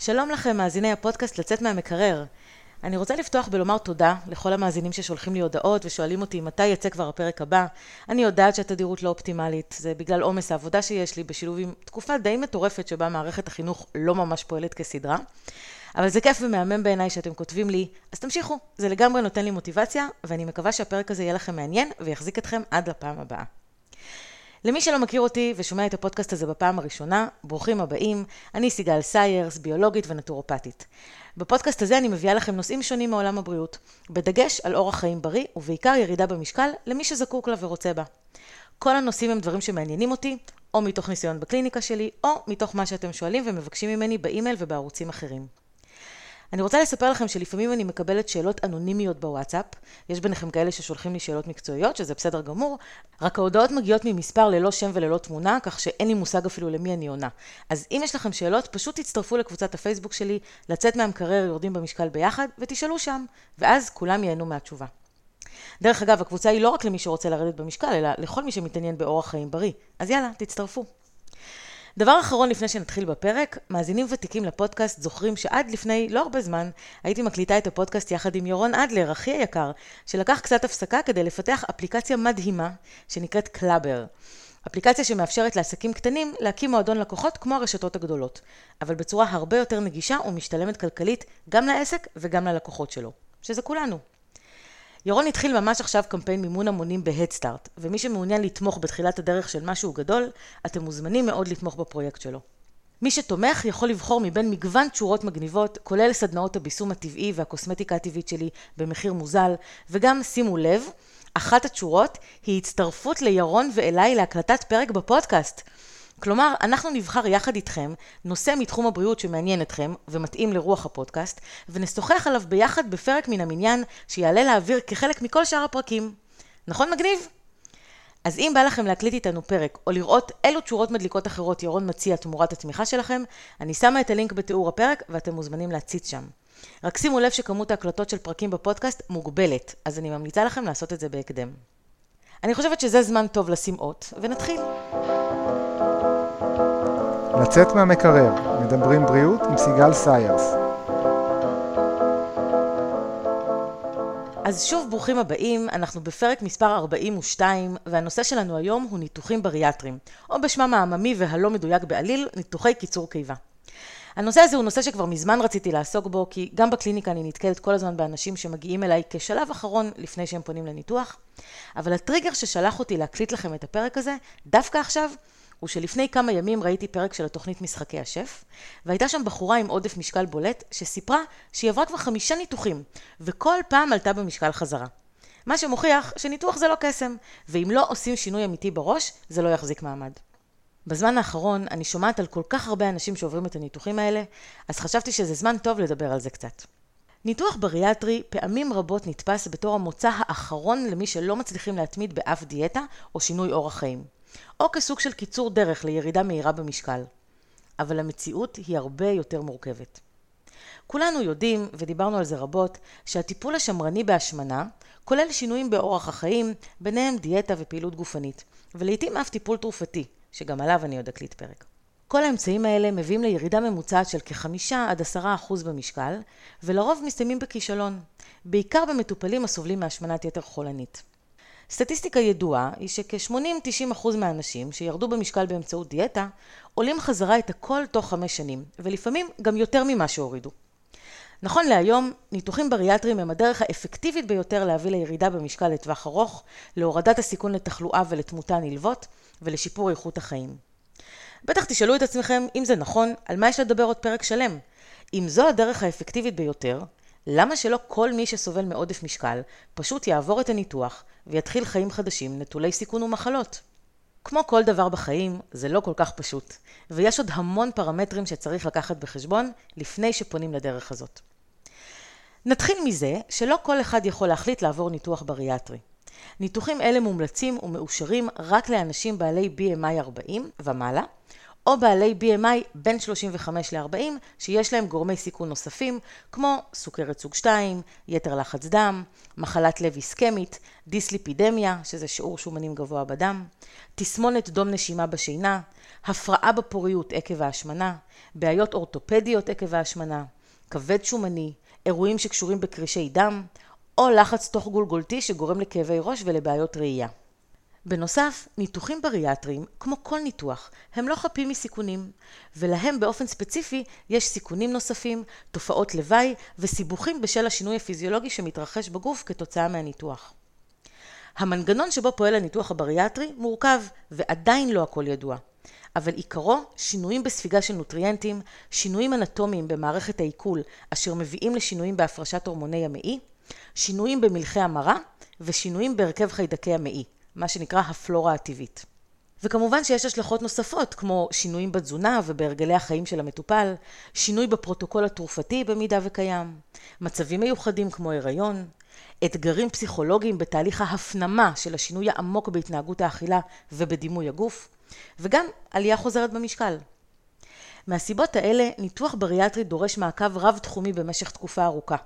שלום לכם, מאזיני הפודקאסט לצאת מהמקרר. אני רוצה לפתוח בלומר תודה לכל המאזינים ששולחים לי הודעות ושואלים אותי מתי יצא כבר הפרק הבא. אני יודעת שהתדירות לא אופטימלית, זה בגלל עומס העבודה שיש לי בשילוב עם תקופה די מטורפת שבה מערכת החינוך לא ממש פועלת כסדרה. אבל זה כיף ומהמם בעיניי שאתם כותבים לי, אז תמשיכו, זה לגמרי נותן לי מוטיבציה, ואני מקווה שהפרק הזה יהיה לכם מעניין ויחזיק אתכם עד לפעם הבאה. למי שלא מכיר אותי ושומע את הפודקאסט הזה בפעם הראשונה, ברוכים הבאים, אני סיגל סיירס, ביולוגית ונטורופטית. בפודקאסט הזה אני מביאה לכם נושאים שונים מעולם הבריאות, בדגש על אורח חיים בריא ובעיקר ירידה במשקל למי שזקוק לה ורוצה בה. כל הנושאים הם דברים שמעניינים אותי, או מתוך ניסיון בקליניקה שלי, או מתוך מה שאתם שואלים ומבקשים ממני באימייל ובערוצים אחרים. אני רוצה לספר לכם שלפעמים אני מקבלת שאלות אנונימיות בוואטסאפ, יש ביניכם כאלה ששולחים לי שאלות מקצועיות, שזה בסדר גמור, רק ההודעות מגיעות ממספר ללא שם וללא תמונה, כך שאין לי מושג אפילו למי אני עונה. אז אם יש לכם שאלות, פשוט תצטרפו לקבוצת הפייסבוק שלי, לצאת מהמקרר יורדים במשקל ביחד, ותשאלו שם, ואז כולם ייהנו מהתשובה. דרך אגב, הקבוצה היא לא רק למי שרוצה לרדת במשקל, אלא לכל מי שמתעניין באורח חיים בריא. אז יאללה, תצטרפו. דבר אחרון לפני שנתחיל בפרק, מאזינים ותיקים לפודקאסט זוכרים שעד לפני לא הרבה זמן הייתי מקליטה את הפודקאסט יחד עם ירון אדלר, אחי היקר, שלקח קצת הפסקה כדי לפתח אפליקציה מדהימה שנקראת קלאבר. אפליקציה שמאפשרת לעסקים קטנים להקים מועדון לקוחות כמו הרשתות הגדולות, אבל בצורה הרבה יותר נגישה ומשתלמת כלכלית גם לעסק וגם ללקוחות שלו, שזה כולנו. ירון התחיל ממש עכשיו קמפיין מימון המונים בהדסטארט, ומי שמעוניין לתמוך בתחילת הדרך של משהו גדול, אתם מוזמנים מאוד לתמוך בפרויקט שלו. מי שתומך יכול לבחור מבין מגוון תשורות מגניבות, כולל סדנאות הביסום הטבעי והקוסמטיקה הטבעית שלי במחיר מוזל, וגם שימו לב, אחת התשורות היא הצטרפות לירון ואליי להקלטת פרק בפודקאסט. כלומר, אנחנו נבחר יחד איתכם נושא מתחום הבריאות שמעניין אתכם ומתאים לרוח הפודקאסט, ונשוחח עליו ביחד בפרק מן המניין שיעלה לאוויר כחלק מכל שאר הפרקים. נכון מגניב? אז אם בא לכם להקליט איתנו פרק, או לראות אילו תשורות מדליקות אחרות ירון מציע תמורת התמיכה שלכם, אני שמה את הלינק בתיאור הפרק ואתם מוזמנים להציץ שם. רק שימו לב שכמות ההקלטות של פרקים בפודקאסט מוגבלת, אז אני ממליצה לכם לעשות את זה בהקדם. אני חושבת שזה זמן טוב לשים אות, ונתחיל. לצאת מהמקרר, מדברים בריאות עם סיגל סיירס. אז שוב ברוכים הבאים, אנחנו בפרק מספר 42, והנושא שלנו היום הוא ניתוחים בריאטריים, או בשמם העממי והלא מדויק בעליל, ניתוחי קיצור קיבה. הנושא הזה הוא נושא שכבר מזמן רציתי לעסוק בו, כי גם בקליניקה אני נתקלת כל הזמן באנשים שמגיעים אליי כשלב אחרון לפני שהם פונים לניתוח, אבל הטריגר ששלח אותי להקליט לכם את הפרק הזה, דווקא עכשיו, הוא שלפני כמה ימים ראיתי פרק של התוכנית משחקי השף, והייתה שם בחורה עם עודף משקל בולט, שסיפרה שהיא עברה כבר חמישה ניתוחים, וכל פעם עלתה במשקל חזרה. מה שמוכיח שניתוח זה לא קסם, ואם לא עושים שינוי אמיתי בראש, זה לא יחזיק מעמד. בזמן האחרון אני שומעת על כל כך הרבה אנשים שעוברים את הניתוחים האלה, אז חשבתי שזה זמן טוב לדבר על זה קצת. ניתוח בריאטרי פעמים רבות נתפס בתור המוצא האחרון למי שלא מצליחים להתמיד באף דיאטה או שינוי אורח חיים. או כסוג של קיצור דרך לירידה מהירה במשקל. אבל המציאות היא הרבה יותר מורכבת. כולנו יודעים, ודיברנו על זה רבות, שהטיפול השמרני בהשמנה כולל שינויים באורח החיים, ביניהם דיאטה ופעילות גופנית, ולעיתים אף טיפול תרופתי, שגם עליו אני עוד אקליט פרק. כל האמצעים האלה מביאים לירידה ממוצעת של כחמישה עד עשרה אחוז במשקל, ולרוב מסתיימים בכישלון, בעיקר במטופלים הסובלים מהשמנת יתר חולנית. סטטיסטיקה ידועה היא שכ-80-90% מהאנשים שירדו במשקל באמצעות דיאטה, עולים חזרה את הכל תוך חמש שנים, ולפעמים גם יותר ממה שהורידו. נכון להיום, ניתוחים בריאטריים הם הדרך האפקטיבית ביותר להביא לירידה במשקל לטווח ארוך, להורדת הסיכון לתחלואה ולתמותה נלוות, ולשיפור איכות החיים. בטח תשאלו את עצמכם, אם זה נכון, על מה יש לדבר עוד פרק שלם? אם זו הדרך האפקטיבית ביותר, למה שלא כל מי שסובל מעודף משקל פשוט יעבור את הניתוח ויתחיל חיים חדשים נטולי סיכון ומחלות? כמו כל דבר בחיים, זה לא כל כך פשוט, ויש עוד המון פרמטרים שצריך לקחת בחשבון לפני שפונים לדרך הזאת. נתחיל מזה שלא כל אחד יכול להחליט לעבור ניתוח בריאטרי. ניתוחים אלה מומלצים ומאושרים רק לאנשים בעלי BMI 40 ומעלה, או בעלי BMI בין 35 ל-40 שיש להם גורמי סיכון נוספים כמו סוכרת סוג 2, יתר לחץ דם, מחלת לב איסקמית, דיסליפידמיה שזה שיעור שומנים גבוה בדם, תסמונת דום נשימה בשינה, הפרעה בפוריות עקב ההשמנה, בעיות אורתופדיות עקב ההשמנה, כבד שומני, אירועים שקשורים בקרישי דם, או לחץ תוך גולגולתי שגורם לכאבי ראש ולבעיות ראייה. בנוסף, ניתוחים בריאטריים, כמו כל ניתוח, הם לא חפים מסיכונים, ולהם באופן ספציפי יש סיכונים נוספים, תופעות לוואי וסיבוכים בשל השינוי הפיזיולוגי שמתרחש בגוף כתוצאה מהניתוח. המנגנון שבו פועל הניתוח הבריאטרי מורכב, ועדיין לא הכל ידוע. אבל עיקרו שינויים בספיגה של נוטריאנטים, שינויים אנטומיים במערכת העיכול אשר מביאים לשינויים בהפרשת הורמוני המעי, שינויים במלחי המרה ושינויים בהרכב חיידקי המעי, מה שנקרא הפלורה הטבעית. וכמובן שיש השלכות נוספות כמו שינויים בתזונה ובהרגלי החיים של המטופל, שינוי בפרוטוקול התרופתי במידה וקיים, מצבים מיוחדים כמו הריון, אתגרים פסיכולוגיים בתהליך ההפנמה של השינוי העמוק בהתנהגות האכילה ובדימוי הגוף, וגם עלייה חוזרת במשקל. מהסיבות האלה, ניתוח בריאטרי דורש מעקב רב-תחומי במשך תקופה ארוכה,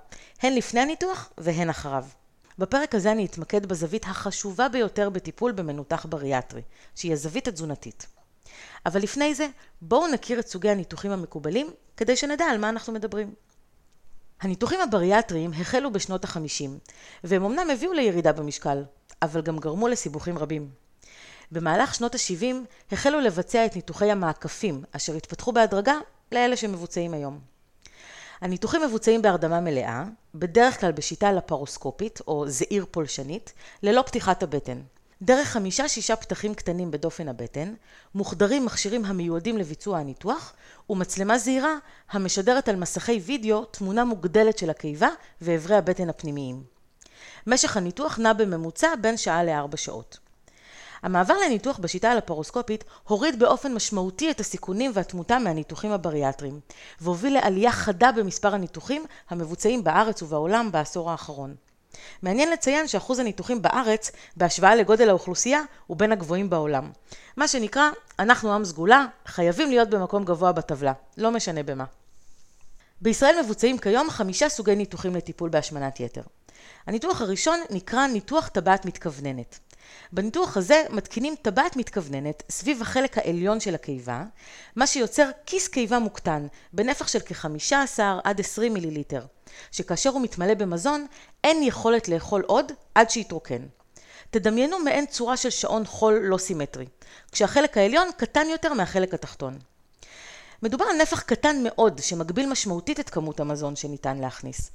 הן לפני הניתוח והן אחריו. בפרק הזה אני אתמקד בזווית החשובה ביותר בטיפול במנותח בריאטרי, שהיא הזווית התזונתית. אבל לפני זה, בואו נכיר את סוגי הניתוחים המקובלים, כדי שנדע על מה אנחנו מדברים. הניתוחים הבריאטריים החלו בשנות החמישים, והם אמנם הביאו לירידה במשקל, אבל גם גרמו לסיבוכים רבים. במהלך שנות ה-70 החלו לבצע את ניתוחי המעקפים, אשר התפתחו בהדרגה לאלה שמבוצעים היום. הניתוחים מבוצעים בהרדמה מלאה, בדרך כלל בשיטה לפרוסקופית או זעיר פולשנית, ללא פתיחת הבטן. דרך חמישה-שישה פתחים קטנים בדופן הבטן, מוחדרים מכשירים המיועדים לביצוע הניתוח, ומצלמה זעירה המשדרת על מסכי וידאו תמונה מוגדלת של הקיבה ואיברי הבטן הפנימיים. משך הניתוח נע בממוצע בין שעה לארבע שעות. המעבר לניתוח בשיטה הלפרוסקופית הוריד באופן משמעותי את הסיכונים והתמותה מהניתוחים הבריאטריים, והוביל לעלייה חדה במספר הניתוחים המבוצעים בארץ ובעולם בעשור האחרון. מעניין לציין שאחוז הניתוחים בארץ, בהשוואה לגודל האוכלוסייה, הוא בין הגבוהים בעולם. מה שנקרא, אנחנו עם סגולה, חייבים להיות במקום גבוה בטבלה, לא משנה במה. בישראל מבוצעים כיום חמישה סוגי ניתוחים לטיפול בהשמנת יתר. הניתוח הראשון נקרא ניתוח טבעת מתכווננת. בניתוח הזה מתקינים טבעת מתכווננת סביב החלק העליון של הקיבה, מה שיוצר כיס קיבה מוקטן בנפח של כ-15 עד 20 מיליליטר, שכאשר הוא מתמלא במזון אין יכולת לאכול עוד עד שיתרוקן. תדמיינו מעין צורה של שעון חול לא סימטרי, כשהחלק העליון קטן יותר מהחלק התחתון. מדובר על נפח קטן מאוד שמגביל משמעותית את כמות המזון שניתן להכניס.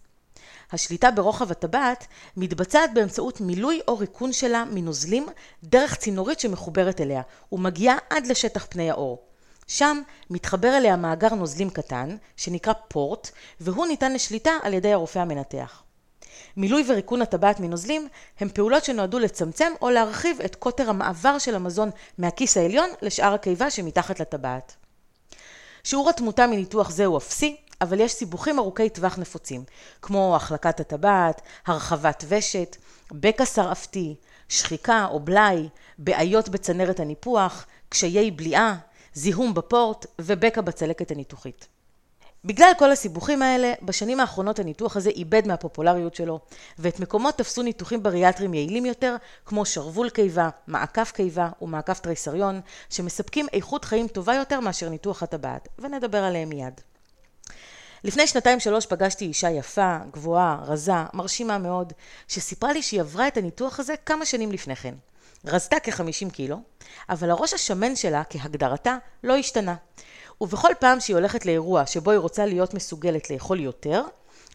השליטה ברוחב הטבעת מתבצעת באמצעות מילוי או ריקון שלה מנוזלים דרך צינורית שמחוברת אליה ומגיעה עד לשטח פני האור. שם מתחבר אליה מאגר נוזלים קטן שנקרא פורט והוא ניתן לשליטה על ידי הרופא המנתח. מילוי וריקון הטבעת מנוזלים הם פעולות שנועדו לצמצם או להרחיב את קוטר המעבר של המזון מהכיס העליון לשאר הקיבה שמתחת לטבעת. שיעור התמותה מניתוח זה הוא אפסי, אבל יש סיבוכים ארוכי טווח נפוצים, כמו החלקת הטבעת, הרחבת ושת, בקע שרעפתי, שחיקה או בלאי, בעיות בצנרת הניפוח, קשיי בליעה, זיהום בפורט ובקע בצלקת הניתוחית. בגלל כל הסיבוכים האלה, בשנים האחרונות הניתוח הזה איבד מהפופולריות שלו, ואת מקומו תפסו ניתוחים בריאטריים יעילים יותר, כמו שרוול קיבה, מעקף קיבה ומעקף תריסריון, שמספקים איכות חיים טובה יותר מאשר ניתוח הטבעת, ונדבר עליהם מיד. לפני שנתיים שלוש פגשתי אישה יפה, גבוהה, רזה, מרשימה מאוד, שסיפרה לי שהיא עברה את הניתוח הזה כמה שנים לפני כן. רזתה כ-50 קילו, אבל הראש השמן שלה, כהגדרתה, לא השתנה. ובכל פעם שהיא הולכת לאירוע שבו היא רוצה להיות מסוגלת לאכול יותר,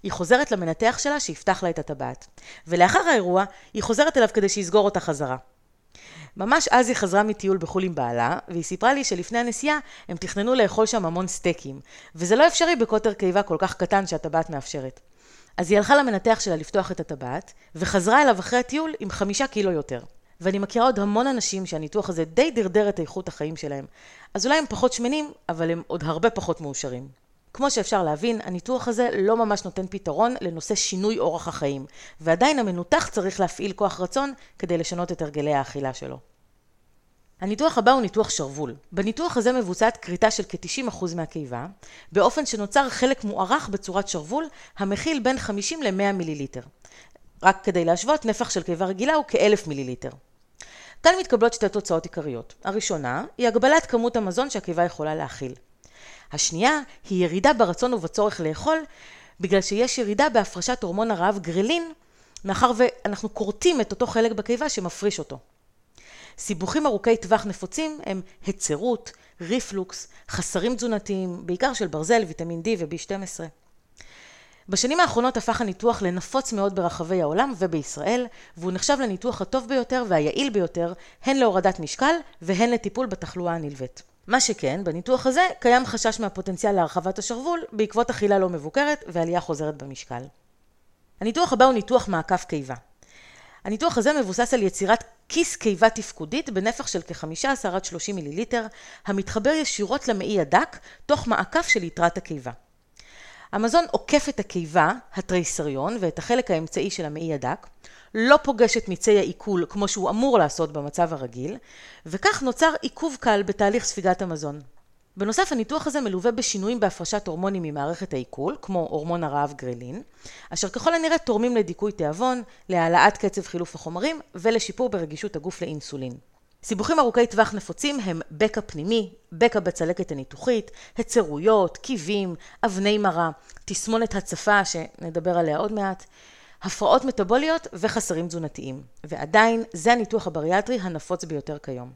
היא חוזרת למנתח שלה שיפתח לה את הטבעת. ולאחר האירוע, היא חוזרת אליו כדי שיסגור אותה חזרה. ממש אז היא חזרה מטיול בחו"ל עם בעלה, והיא סיפרה לי שלפני הנסיעה הם תכננו לאכול שם המון סטייקים, וזה לא אפשרי בקוטר קיבה כל כך קטן שהטבעת מאפשרת. אז היא הלכה למנתח שלה לפתוח את הטבעת, וחזרה אליו אחרי הטיול עם חמישה קילו יותר. ואני מכירה עוד המון אנשים שהניתוח הזה די דרדר את איכות החיים שלהם. אז אולי הם פחות שמנים, אבל הם עוד הרבה פחות מאושרים. כמו שאפשר להבין, הניתוח הזה לא ממש נותן פתרון לנושא שינוי אורח החיים, ועדיין המנותח צריך להפעיל כוח רצון כדי לשנות את הרגלי האכילה שלו. הניתוח הבא הוא ניתוח שרוול. בניתוח הזה מבוצעת כריתה של כ-90% מהקיבה, באופן שנוצר חלק מוארך בצורת שרוול, המכיל בין 50 ל-100 מיליליטר. רק כדי להשוות, נפח של קיבה רגילה הוא כ-1000 מיליליטר. כאן מתקבלות שתי תוצאות עיקריות. הראשונה היא הגבלת כמות המזון שהקיבה יכולה להכיל. השנייה היא ירידה ברצון ובצורך לאכול, בגלל שיש ירידה בהפרשת הורמון הרעב גרלין, מאחר ואנחנו כורתים את אותו חלק בקיבה שמפריש אותו. סיבוכים ארוכי טווח נפוצים הם היצרות, ריפלוקס, חסרים תזונתיים, בעיקר של ברזל, ויטמין D ו-B12. בשנים האחרונות הפך הניתוח לנפוץ מאוד ברחבי העולם ובישראל, והוא נחשב לניתוח הטוב ביותר והיעיל ביותר, הן להורדת משקל והן לטיפול בתחלואה הנלווית. מה שכן, בניתוח הזה קיים חשש מהפוטנציאל להרחבת השרוול בעקבות אכילה לא מבוקרת ועלייה חוזרת במשקל. הניתוח הבא הוא ניתוח מעקף קיבה. הניתוח הזה מבוסס על יצירת כיס קיבה תפקודית בנפח של כ-15 עד 30 מיליליטר, המתחבר ישירות למעי הדק, תוך מעקף של יתרת הקיבה. המזון עוקף את הקיבה, התריסריון, ואת החלק האמצעי של המעי הדק, לא פוגש את מיצי העיכול כמו שהוא אמור לעשות במצב הרגיל, וכך נוצר עיכוב קל בתהליך ספיגת המזון. בנוסף, הניתוח הזה מלווה בשינויים בהפרשת הורמונים ממערכת העיכול, כמו הורמון הרעב גרלין, אשר ככל הנראה תורמים לדיכוי תיאבון, להעלאת קצב חילוף החומרים ולשיפור ברגישות הגוף לאינסולין. סיבוכים ארוכי טווח נפוצים הם בקע פנימי, בקע בצלקת הניתוחית, היצרויות, קיבים, אבני מרה, תסמונת הצפה שנדבר עליה עוד מעט, הפרעות מטבוליות וחסרים תזונתיים. ועדיין זה הניתוח הבריאטרי הנפוץ ביותר כיום.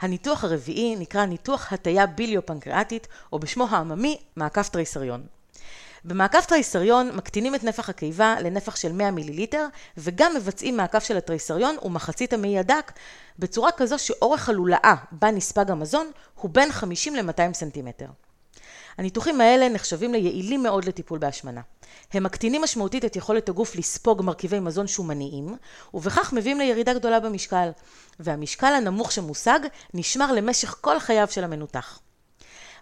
הניתוח הרביעי נקרא ניתוח הטיה ביליו-פנקריאטית, או בשמו העממי, מעקף תריסריון. במעקף תריסריון מקטינים את נפח הקיבה לנפח של 100 מיליליטר, וגם מבצעים מעקף של הטרייסריון ומחצית המעי הדק, בצורה כזו שאורך הלולאה בה נספג המזון הוא בין 50 ל-200 סנטימטר. הניתוחים האלה נחשבים ליעילים מאוד לטיפול בהשמנה. הם מקטינים משמעותית את יכולת הגוף לספוג מרכיבי מזון שומניים, ובכך מביאים לירידה גדולה במשקל, והמשקל הנמוך שמושג נשמר למשך כל חייו של המנותח.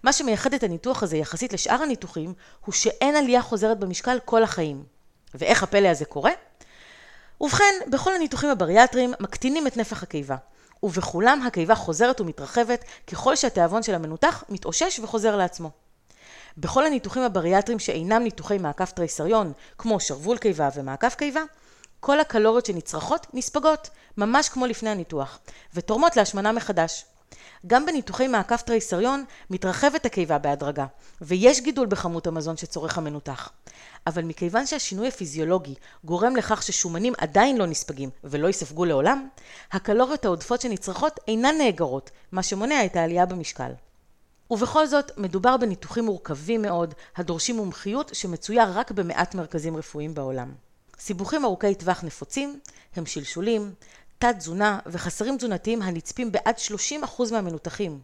מה שמייחד את הניתוח הזה יחסית לשאר הניתוחים, הוא שאין עלייה חוזרת במשקל כל החיים. ואיך הפלא הזה קורה? ובכן, בכל הניתוחים הבריאטריים מקטינים את נפח הקיבה, ובכולם הקיבה חוזרת ומתרחבת ככל שהתיאבון של המנותח מתאושש וחוזר לעצמו. בכל הניתוחים הבריאטריים שאינם ניתוחי מעקף טרייסריון, כמו שרוול קיבה ומעקף קיבה, כל הקלוריות שנצרכות נספגות, ממש כמו לפני הניתוח, ותורמות להשמנה מחדש. גם בניתוחי מעקף טרייסריון מתרחבת הקיבה בהדרגה, ויש גידול בכמות המזון שצורך המנותח. אבל מכיוון שהשינוי הפיזיולוגי גורם לכך ששומנים עדיין לא נספגים ולא ייספגו לעולם, הקלוריות העודפות שנצרכות אינן נאגרות, מה שמונע את העלייה במשקל. ובכל זאת, מדובר בניתוחים מורכבים מאוד, הדורשים מומחיות שמצויה רק במעט מרכזים רפואיים בעולם. סיבוכים ארוכי טווח נפוצים הם שלשולים, תת תזונה וחסרים תזונתיים הנצפים בעד 30% מהמנותחים.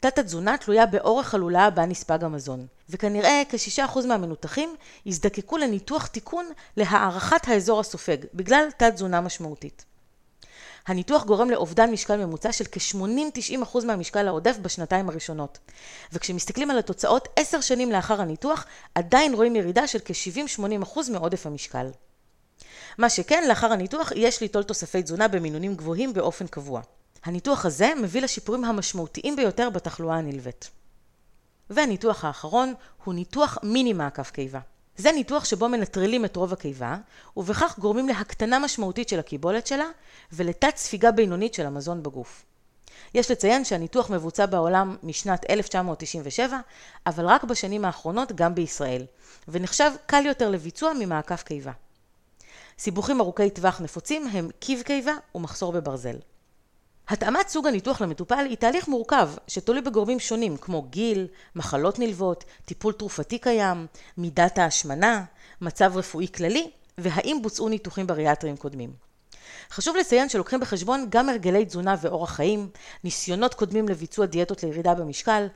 תת התזונה תלויה באורך הלולאה בה נספג המזון, וכנראה כ-6% מהמנותחים יזדקקו לניתוח תיקון להערכת האזור הסופג, בגלל תת תזונה משמעותית. הניתוח גורם לאובדן משקל ממוצע של כ-80-90% מהמשקל העודף בשנתיים הראשונות. וכשמסתכלים על התוצאות 10 שנים לאחר הניתוח, עדיין רואים ירידה של כ-70-80% מעודף המשקל. מה שכן, לאחר הניתוח יש ליטול תוספי תזונה במינונים גבוהים באופן קבוע. הניתוח הזה מביא לשיפורים המשמעותיים ביותר בתחלואה הנלווית. והניתוח האחרון הוא ניתוח מיני מעקף קיבה. זה ניתוח שבו מנטרלים את רוב הקיבה, ובכך גורמים להקטנה משמעותית של הקיבולת שלה, ולתת ספיגה בינונית של המזון בגוף. יש לציין שהניתוח מבוצע בעולם משנת 1997, אבל רק בשנים האחרונות גם בישראל, ונחשב קל יותר לביצוע ממעקף קיבה. סיבוכים ארוכי טווח נפוצים הם קיב קיבה ומחסור בברזל. התאמת סוג הניתוח למטופל היא תהליך מורכב שתלוי בגורמים שונים כמו גיל, מחלות נלוות, טיפול תרופתי קיים, מידת ההשמנה, מצב רפואי כללי והאם בוצעו ניתוחים בריאטריים קודמים. חשוב לציין שלוקחים בחשבון גם הרגלי תזונה ואורח חיים, ניסיונות קודמים לביצוע דיאטות לירידה במשקל,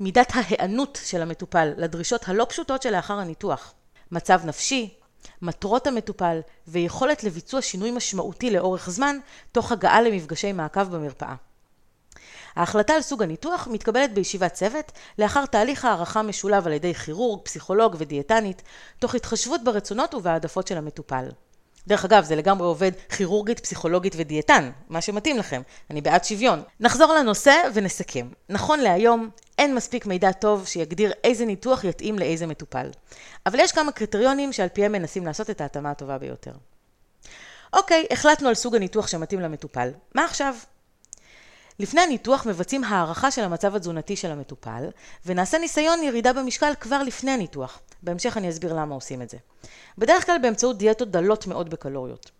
מידת ההיענות של המטופל לדרישות הלא פשוטות שלאחר הניתוח, מצב נפשי, מטרות המטופל ויכולת לביצוע שינוי משמעותי לאורך זמן, תוך הגעה למפגשי מעקב במרפאה. ההחלטה על סוג הניתוח מתקבלת בישיבת צוות, לאחר תהליך הערכה משולב על ידי כירורג, פסיכולוג ודיאטנית, תוך התחשבות ברצונות ובהעדפות של המטופל. דרך אגב, זה לגמרי עובד כירורגית, פסיכולוגית ודיאטן, מה שמתאים לכם. אני בעד שוויון. נחזור לנושא ונסכם. נכון להיום, אין מספיק מידע טוב שיגדיר איזה ניתוח יתאים לאיזה מטופל. אבל יש כמה קריטריונים שעל פיהם מנסים לעשות את ההתאמה הטובה ביותר. אוקיי, החלטנו על סוג הניתוח שמתאים למטופל. מה עכשיו? לפני הניתוח מבצעים הערכה של המצב התזונתי של המטופל, ונעשה ניסיון ירידה במשקל כבר לפני הניתוח. בהמשך אני אסביר למה עושים את זה. בדרך כלל באמצעות דיאטות דלות מאוד בקלוריות.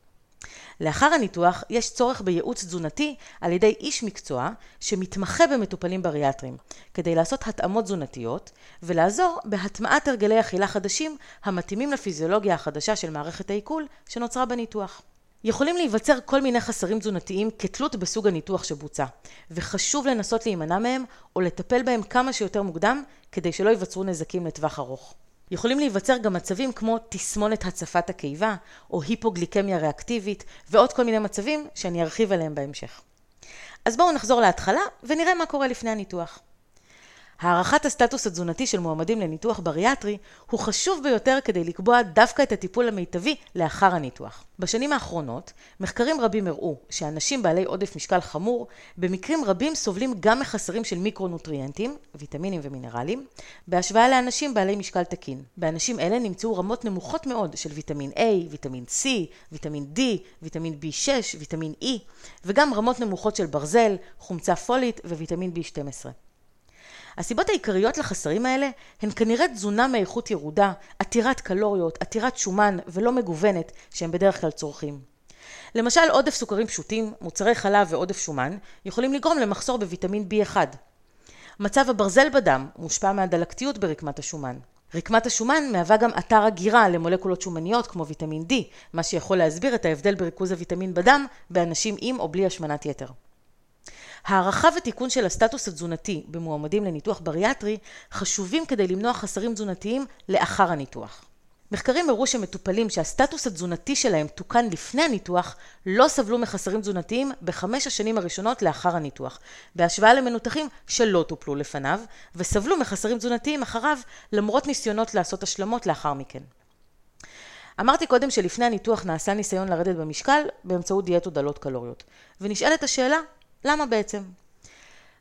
לאחר הניתוח יש צורך בייעוץ תזונתי על ידי איש מקצוע שמתמחה במטופלים בריאטרים, כדי לעשות התאמות תזונתיות ולעזור בהטמעת הרגלי אכילה חדשים המתאימים לפיזיולוגיה החדשה של מערכת העיכול שנוצרה בניתוח. יכולים להיווצר כל מיני חסרים תזונתיים כתלות בסוג הניתוח שבוצע, וחשוב לנסות להימנע מהם או לטפל בהם כמה שיותר מוקדם כדי שלא ייווצרו נזקים לטווח ארוך. יכולים להיווצר גם מצבים כמו תסמונת הצפת הקיבה, או היפוגליקמיה ריאקטיבית, ועוד כל מיני מצבים שאני ארחיב עליהם בהמשך. אז בואו נחזור להתחלה ונראה מה קורה לפני הניתוח. הערכת הסטטוס התזונתי של מועמדים לניתוח בריאטרי הוא חשוב ביותר כדי לקבוע דווקא את הטיפול המיטבי לאחר הניתוח. בשנים האחרונות, מחקרים רבים הראו שאנשים בעלי עודף משקל חמור, במקרים רבים סובלים גם מחסרים של מיקרונוטריאנטים, ויטמינים ומינרלים, בהשוואה לאנשים בעלי משקל תקין. באנשים אלה נמצאו רמות נמוכות מאוד של ויטמין A, ויטמין C, ויטמין D, ויטמין B6, ויטמין E, וגם רמות נמוכות של ברזל, חומצה פולית וויטמין B12. הסיבות העיקריות לחסרים האלה הן כנראה תזונה מאיכות ירודה, עתירת קלוריות, עתירת שומן ולא מגוונת שהם בדרך כלל צורכים. למשל עודף סוכרים פשוטים, מוצרי חלב ועודף שומן יכולים לגרום למחסור בוויטמין B1. מצב הברזל בדם מושפע מהדלקתיות ברקמת השומן. רקמת השומן מהווה גם אתר הגירה למולקולות שומניות כמו ויטמין D, מה שיכול להסביר את ההבדל בריכוז הוויטמין בדם באנשים עם או בלי השמנת יתר. הערכה ותיקון של הסטטוס התזונתי במועמדים לניתוח בריאטרי חשובים כדי למנוע חסרים תזונתיים לאחר הניתוח. מחקרים הראו שמטופלים שהסטטוס התזונתי שלהם תוקן לפני הניתוח לא סבלו מחסרים תזונתיים בחמש השנים הראשונות לאחר הניתוח, בהשוואה למנותחים שלא טופלו לפניו וסבלו מחסרים תזונתיים אחריו למרות ניסיונות לעשות השלמות לאחר מכן. אמרתי קודם שלפני הניתוח נעשה ניסיון לרדת במשקל באמצעות דיאטות דלות קלוריות ונשאלת השאלה למה בעצם?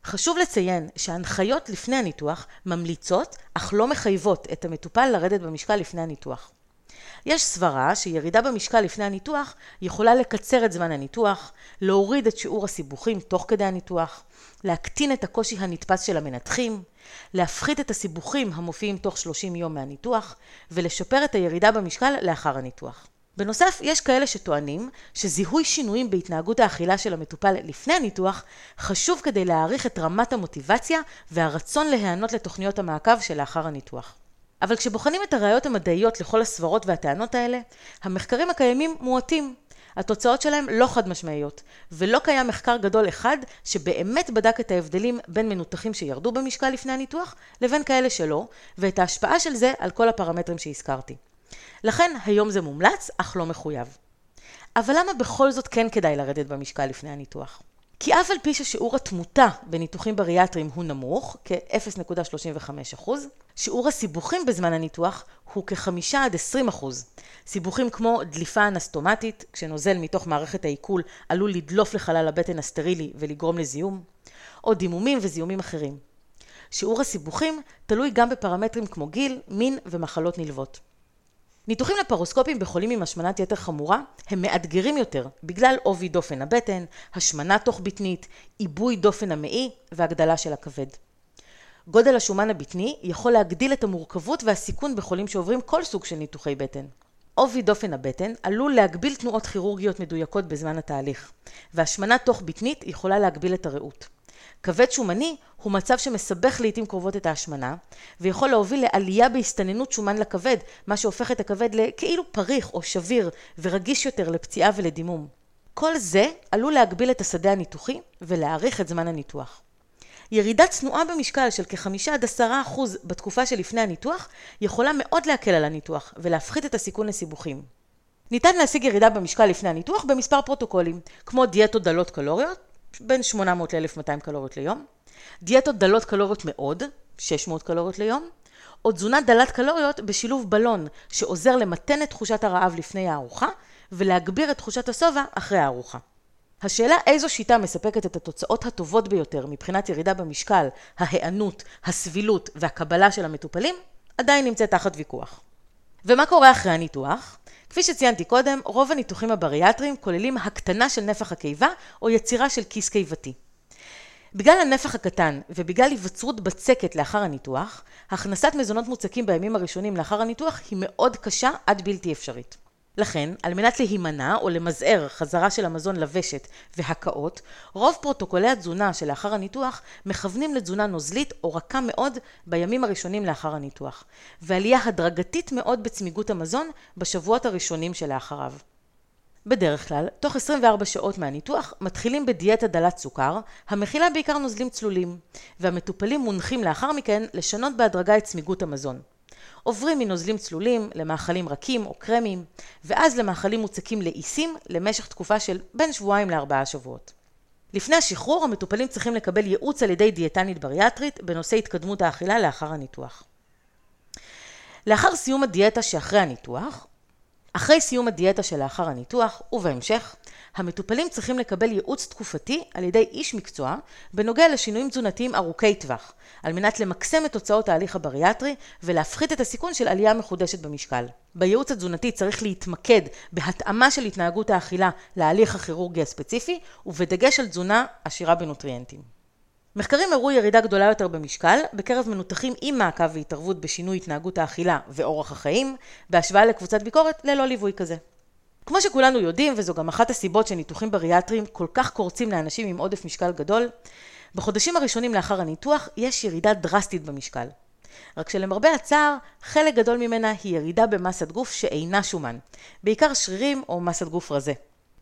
חשוב לציין שההנחיות לפני הניתוח ממליצות אך לא מחייבות את המטופל לרדת במשקל לפני הניתוח. יש סברה שירידה במשקל לפני הניתוח יכולה לקצר את זמן הניתוח, להוריד את שיעור הסיבוכים תוך כדי הניתוח, להקטין את הקושי הנתפס של המנתחים, להפחית את הסיבוכים המופיעים תוך 30 יום מהניתוח ולשפר את הירידה במשקל לאחר הניתוח. בנוסף, יש כאלה שטוענים שזיהוי שינויים בהתנהגות האכילה של המטופל לפני הניתוח חשוב כדי להעריך את רמת המוטיבציה והרצון להיענות לתוכניות המעקב שלאחר הניתוח. אבל כשבוחנים את הראיות המדעיות לכל הסברות והטענות האלה, המחקרים הקיימים מועטים. התוצאות שלהם לא חד משמעיות, ולא קיים מחקר גדול אחד שבאמת בדק את ההבדלים בין מנותחים שירדו במשקל לפני הניתוח לבין כאלה שלא, ואת ההשפעה של זה על כל הפרמטרים שהזכרתי. לכן היום זה מומלץ, אך לא מחויב. אבל למה בכל זאת כן כדאי לרדת במשקל לפני הניתוח? כי אף על פי ששיעור התמותה בניתוחים בריאטריים הוא נמוך, כ-0.35%, שיעור הסיבוכים בזמן הניתוח הוא כ-5 עד 20%. סיבוכים כמו דליפה אנסטומטית, כשנוזל מתוך מערכת העיכול עלול לדלוף לחלל הבטן הסטרילי ולגרום לזיהום, או דימומים וזיהומים אחרים. שיעור הסיבוכים תלוי גם בפרמטרים כמו גיל, מין ומחלות נלוות. ניתוחים לפרוסקופיים בחולים עם השמנת יתר חמורה הם מאתגרים יותר בגלל עובי דופן הבטן, השמנה תוך בטנית, עיבוי דופן המעי והגדלה של הכבד. גודל השומן הבטני יכול להגדיל את המורכבות והסיכון בחולים שעוברים כל סוג של ניתוחי בטן. עובי דופן הבטן עלול להגביל תנועות כירורגיות מדויקות בזמן התהליך, והשמנה תוך בטנית יכולה להגביל את הראות. כבד שומני הוא מצב שמסבך לעיתים קרובות את ההשמנה, ויכול להוביל לעלייה בהסתננות שומן לכבד, מה שהופך את הכבד לכאילו פריך או שביר, ורגיש יותר לפציעה ולדימום. כל זה עלול להגביל את השדה הניתוחי ולהאריך את זמן הניתוח. ירידה צנועה במשקל של כ-5 עד 10 אחוז בתקופה שלפני הניתוח יכולה מאוד להקל על הניתוח ולהפחית את הסיכון לסיבוכים. ניתן להשיג ירידה במשקל לפני הניתוח במספר פרוטוקולים, כמו דיאטות דלות קלוריות, בין 800 ל-1200 קלוריות ליום, דיאטות דלות קלוריות מאוד, 600 קלוריות ליום, או תזונה דלת קלוריות בשילוב בלון, שעוזר למתן את תחושת הרעב לפני הארוחה, ולהגביר את תחושת השובע אחרי הארוחה. השאלה איזו שיטה מספקת את התוצאות הטובות ביותר מבחינת ירידה במשקל, ההיענות, הסבילות והקבלה של המטופלים, עדיין נמצאת תחת ויכוח. ומה קורה אחרי הניתוח? כפי שציינתי קודם, רוב הניתוחים הבריאטריים כוללים הקטנה של נפח הקיבה או יצירה של כיס קיבתי. בגלל הנפח הקטן ובגלל היווצרות בצקת לאחר הניתוח, הכנסת מזונות מוצקים בימים הראשונים לאחר הניתוח היא מאוד קשה עד בלתי אפשרית. לכן, על מנת להימנע או למזער חזרה של המזון לוושת והקאות, רוב פרוטוקולי התזונה שלאחר הניתוח מכוונים לתזונה נוזלית או רכה מאוד בימים הראשונים לאחר הניתוח, ועלייה הדרגתית מאוד בצמיגות המזון בשבועות הראשונים שלאחריו. בדרך כלל, תוך 24 שעות מהניתוח, מתחילים בדיאטה דלת סוכר, המכילה בעיקר נוזלים צלולים, והמטופלים מונחים לאחר מכן לשנות בהדרגה את צמיגות המזון. עוברים מנוזלים צלולים למאכלים רכים או קרמיים, ואז למאכלים מוצקים לעיסים למשך תקופה של בין שבועיים לארבעה שבועות. לפני השחרור המטופלים צריכים לקבל ייעוץ על ידי דיאטנית בריאטרית בנושא התקדמות האכילה לאחר הניתוח. לאחר סיום הדיאטה שאחרי הניתוח, אחרי סיום הדיאטה שלאחר הניתוח, ובהמשך, המטופלים צריכים לקבל ייעוץ תקופתי על ידי איש מקצוע בנוגע לשינויים תזונתיים ארוכי טווח, על מנת למקסם את תוצאות ההליך הבריאטרי ולהפחית את הסיכון של עלייה מחודשת במשקל. בייעוץ התזונתי צריך להתמקד בהתאמה של התנהגות האכילה להליך הכירורגי הספציפי, ובדגש על תזונה עשירה בנוטריאנטים. מחקרים הראו ירידה גדולה יותר במשקל בקרב מנותחים עם מעקב והתערבות בשינוי התנהגות האכילה ואורח החיים, בהשוואה לקבוצת ביקורת ללא ליווי כזה. כמו שכולנו יודעים, וזו גם אחת הסיבות שניתוחים בריאטריים כל כך קורצים לאנשים עם עודף משקל גדול, בחודשים הראשונים לאחר הניתוח יש ירידה דרסטית במשקל. רק שלמרבה הצער, חלק גדול ממנה היא ירידה במסת גוף שאינה שומן, בעיקר שרירים או מסת גוף רזה.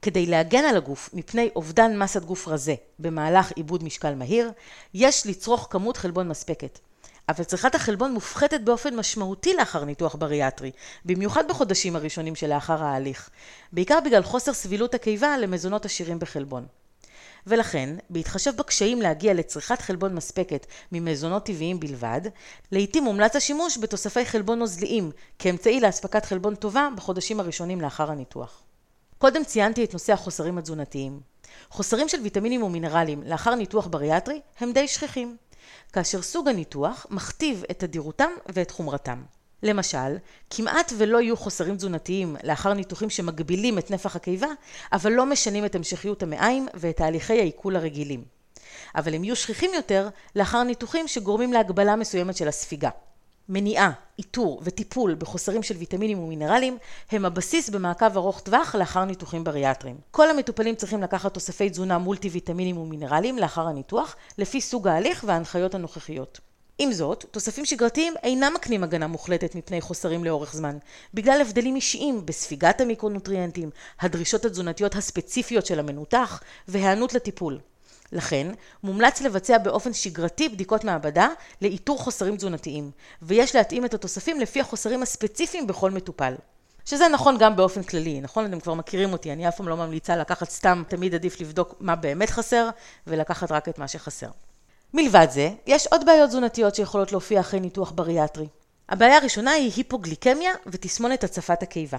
כדי להגן על הגוף מפני אובדן מסת גוף רזה במהלך עיבוד משקל מהיר, יש לצרוך כמות חלבון מספקת. אבל צריכת החלבון מופחתת באופן משמעותי לאחר ניתוח בריאטרי, במיוחד בחודשים הראשונים שלאחר ההליך, בעיקר בגלל חוסר סבילות הקיבה למזונות עשירים בחלבון. ולכן, בהתחשב בקשיים להגיע לצריכת חלבון מספקת ממזונות טבעיים בלבד, לעיתים מומלץ השימוש בתוספי חלבון נוזליים כאמצעי לאספקת חלבון טובה בחודשים הראשונים לאחר הניתוח. קודם ציינתי את נושא החוסרים התזונתיים. חוסרים של ויטמינים ומינרלים לאחר ניתוח בריאטרי הם די שכיחים, כאשר סוג הניתוח מכתיב את תדירותם ואת חומרתם. למשל, כמעט ולא יהיו חוסרים תזונתיים לאחר ניתוחים שמגבילים את נפח הקיבה, אבל לא משנים את המשכיות המעיים ואת תהליכי העיכול הרגילים. אבל הם יהיו שכיחים יותר לאחר ניתוחים שגורמים להגבלה מסוימת של הספיגה. מניעה, איתור וטיפול בחוסרים של ויטמינים ומינרלים הם הבסיס במעקב ארוך טווח לאחר ניתוחים בריאטריים. כל המטופלים צריכים לקחת תוספי תזונה מולטי ויטמינים ומינרלים לאחר הניתוח, לפי סוג ההליך וההנחיות הנוכחיות. עם זאת, תוספים שגרתיים אינם מקנים הגנה מוחלטת מפני חוסרים לאורך זמן, בגלל הבדלים אישיים בספיגת המיקרונוטריאנטים, הדרישות התזונתיות הספציפיות של המנותח והיענות לטיפול. לכן, מומלץ לבצע באופן שגרתי בדיקות מעבדה לאיתור חוסרים תזונתיים, ויש להתאים את התוספים לפי החוסרים הספציפיים בכל מטופל. שזה נכון גם באופן כללי, נכון? אתם כבר מכירים אותי, אני אף פעם לא ממליצה לקחת סתם, תמיד עדיף לבדוק מה באמת חסר, ולקחת רק את מה שחסר. מלבד זה, יש עוד בעיות תזונתיות שיכולות להופיע אחרי ניתוח בריאטרי. הבעיה הראשונה היא היפוגליקמיה ותסמונת הצפת הקיבה.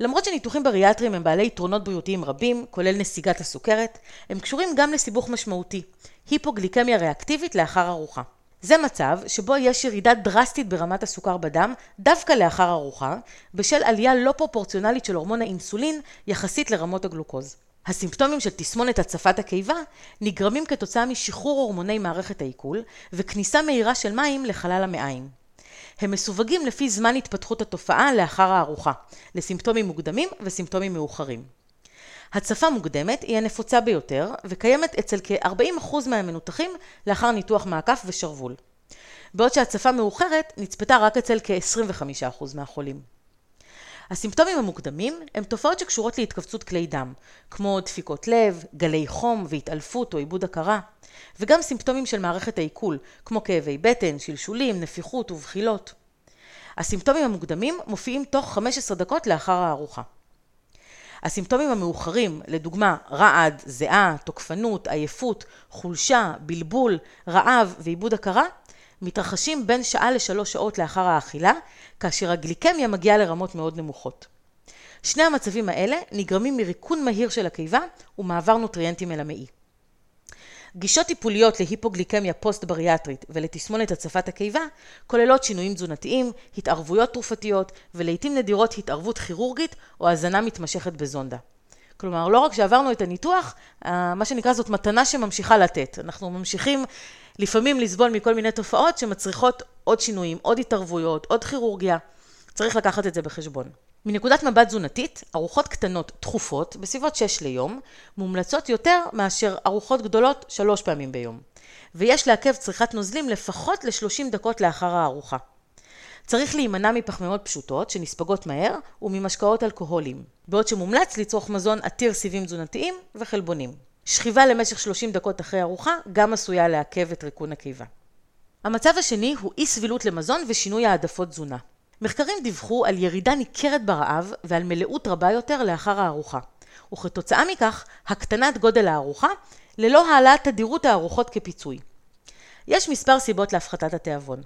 למרות שניתוחים בריאטריים הם בעלי יתרונות בריאותיים רבים, כולל נסיגת הסוכרת, הם קשורים גם לסיבוך משמעותי, היפוגליקמיה ריאקטיבית לאחר ארוחה. זה מצב שבו יש ירידה דרסטית ברמת הסוכר בדם דווקא לאחר ארוחה, בשל עלייה לא פרופורציונלית של הורמון האינסולין יחסית לרמות הגלוקוז. הסימפטומים של תסמונת הצפת הקיבה נגרמים כתוצאה משחרור הורמוני מערכת העיכול וכניסה מהירה של מים לחלל המעיים. הם מסווגים לפי זמן התפתחות התופעה לאחר הארוחה, לסימפטומים מוקדמים וסימפטומים מאוחרים. הצפה מוקדמת היא הנפוצה ביותר וקיימת אצל כ-40% מהמנותחים לאחר ניתוח מעקף ושרוול. בעוד שהצפה מאוחרת נצפתה רק אצל כ-25% מהחולים. הסימפטומים המוקדמים הם תופעות שקשורות להתכווצות כלי דם, כמו דפיקות לב, גלי חום והתעלפות או עיבוד הכרה, וגם סימפטומים של מערכת העיכול, כמו כאבי בטן, שלשולים, נפיחות ובחילות. הסימפטומים המוקדמים מופיעים תוך 15 דקות לאחר הארוחה. הסימפטומים המאוחרים, לדוגמה רעד, זיעה, תוקפנות, עייפות, חולשה, בלבול, רעב ועיבוד הכרה, מתרחשים בין שעה לשלוש שעות לאחר האכילה, כאשר הגליקמיה מגיעה לרמות מאוד נמוכות. שני המצבים האלה נגרמים מריקון מהיר של הקיבה ומעבר נוטריאנטים אל המעי. גישות טיפוליות להיפוגליקמיה פוסט-בריאטרית ולתסמונת הצפת הקיבה כוללות שינויים תזונתיים, התערבויות תרופתיות ולעיתים נדירות התערבות כירורגית או הזנה מתמשכת בזונדה. כלומר, לא רק שעברנו את הניתוח, אה, מה שנקרא זאת מתנה שממשיכה לתת. אנחנו ממשיכים לפעמים לסבול מכל מיני תופעות שמצריכות עוד שינויים, עוד התערבויות, עוד כירורגיה. צריך לקחת את זה בחשבון. מנקודת מבט תזונתית, ארוחות קטנות תכופות, בסביבות 6 ליום, מומלצות יותר מאשר ארוחות גדולות 3 פעמים ביום. ויש לעכב צריכת נוזלים לפחות ל-30 דקות לאחר הארוחה. צריך להימנע מפחמימות פשוטות שנספגות מהר וממשקאות אלכוהוליים, בעוד שמומלץ לצרוך מזון עתיר סיבים תזונתיים וחלבונים. שכיבה למשך 30 דקות אחרי ארוחה גם עשויה לעכב את ריקון הקיבה. המצב השני הוא אי סבילות למזון ושינוי העדפות תזונה. מחקרים דיווחו על ירידה ניכרת ברעב ועל מלאות רבה יותר לאחר הארוחה, וכתוצאה מכך הקטנת גודל הארוחה ללא העלאת תדירות הארוחות כפיצוי. יש מספר סיבות להפחתת התיאבון.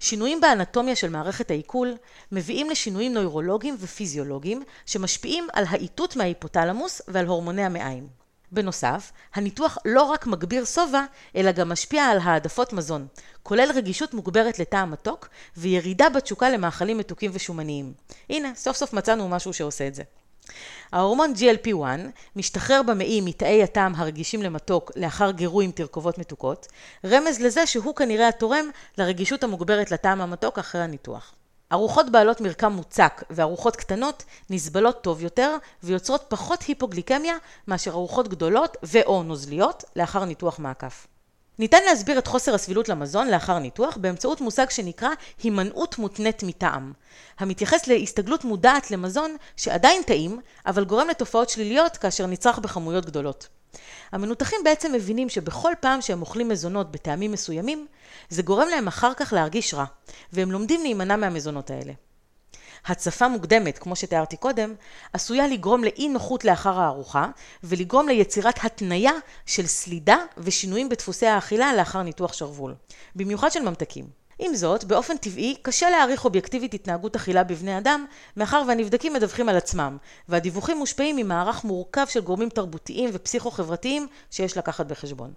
שינויים באנטומיה של מערכת העיכול מביאים לשינויים נוירולוגיים ופיזיולוגיים שמשפיעים על האיתות מההיפותלמוס ועל הורמוני המעיים. בנוסף, הניתוח לא רק מגביר שובע, אלא גם משפיע על העדפות מזון, כולל רגישות מוגברת לטעם מתוק וירידה בתשוקה למאכלים מתוקים ושומניים. הנה, סוף סוף מצאנו משהו שעושה את זה. ההורמון GLP-1 משתחרר במעי מתאי הטעם הרגישים למתוק לאחר גירוי עם תרכובות מתוקות, רמז לזה שהוא כנראה התורם לרגישות המוגברת לטעם המתוק אחרי הניתוח. ארוחות בעלות מרקם מוצק וארוחות קטנות נסבלות טוב יותר ויוצרות פחות היפוגליקמיה מאשר ארוחות גדולות ו/או נוזליות לאחר ניתוח מעקף. ניתן להסביר את חוסר הסבילות למזון לאחר ניתוח באמצעות מושג שנקרא הימנעות מותנית מטעם, המתייחס להסתגלות מודעת למזון שעדיין טעים, אבל גורם לתופעות שליליות כאשר נצרך בכמויות גדולות. המנותחים בעצם מבינים שבכל פעם שהם אוכלים מזונות בטעמים מסוימים, זה גורם להם אחר כך להרגיש רע, והם לומדים להימנע מהמזונות האלה. הצפה מוקדמת, כמו שתיארתי קודם, עשויה לגרום לאי נוחות לאחר הארוחה, ולגרום ליצירת התניה של סלידה ושינויים בדפוסי האכילה לאחר ניתוח שרוול, במיוחד של ממתקים. עם זאת, באופן טבעי, קשה להעריך אובייקטיבית התנהגות אכילה בבני אדם, מאחר והנבדקים מדווחים על עצמם, והדיווחים מושפעים ממערך מורכב של גורמים תרבותיים ופסיכו-חברתיים שיש לקחת בחשבון.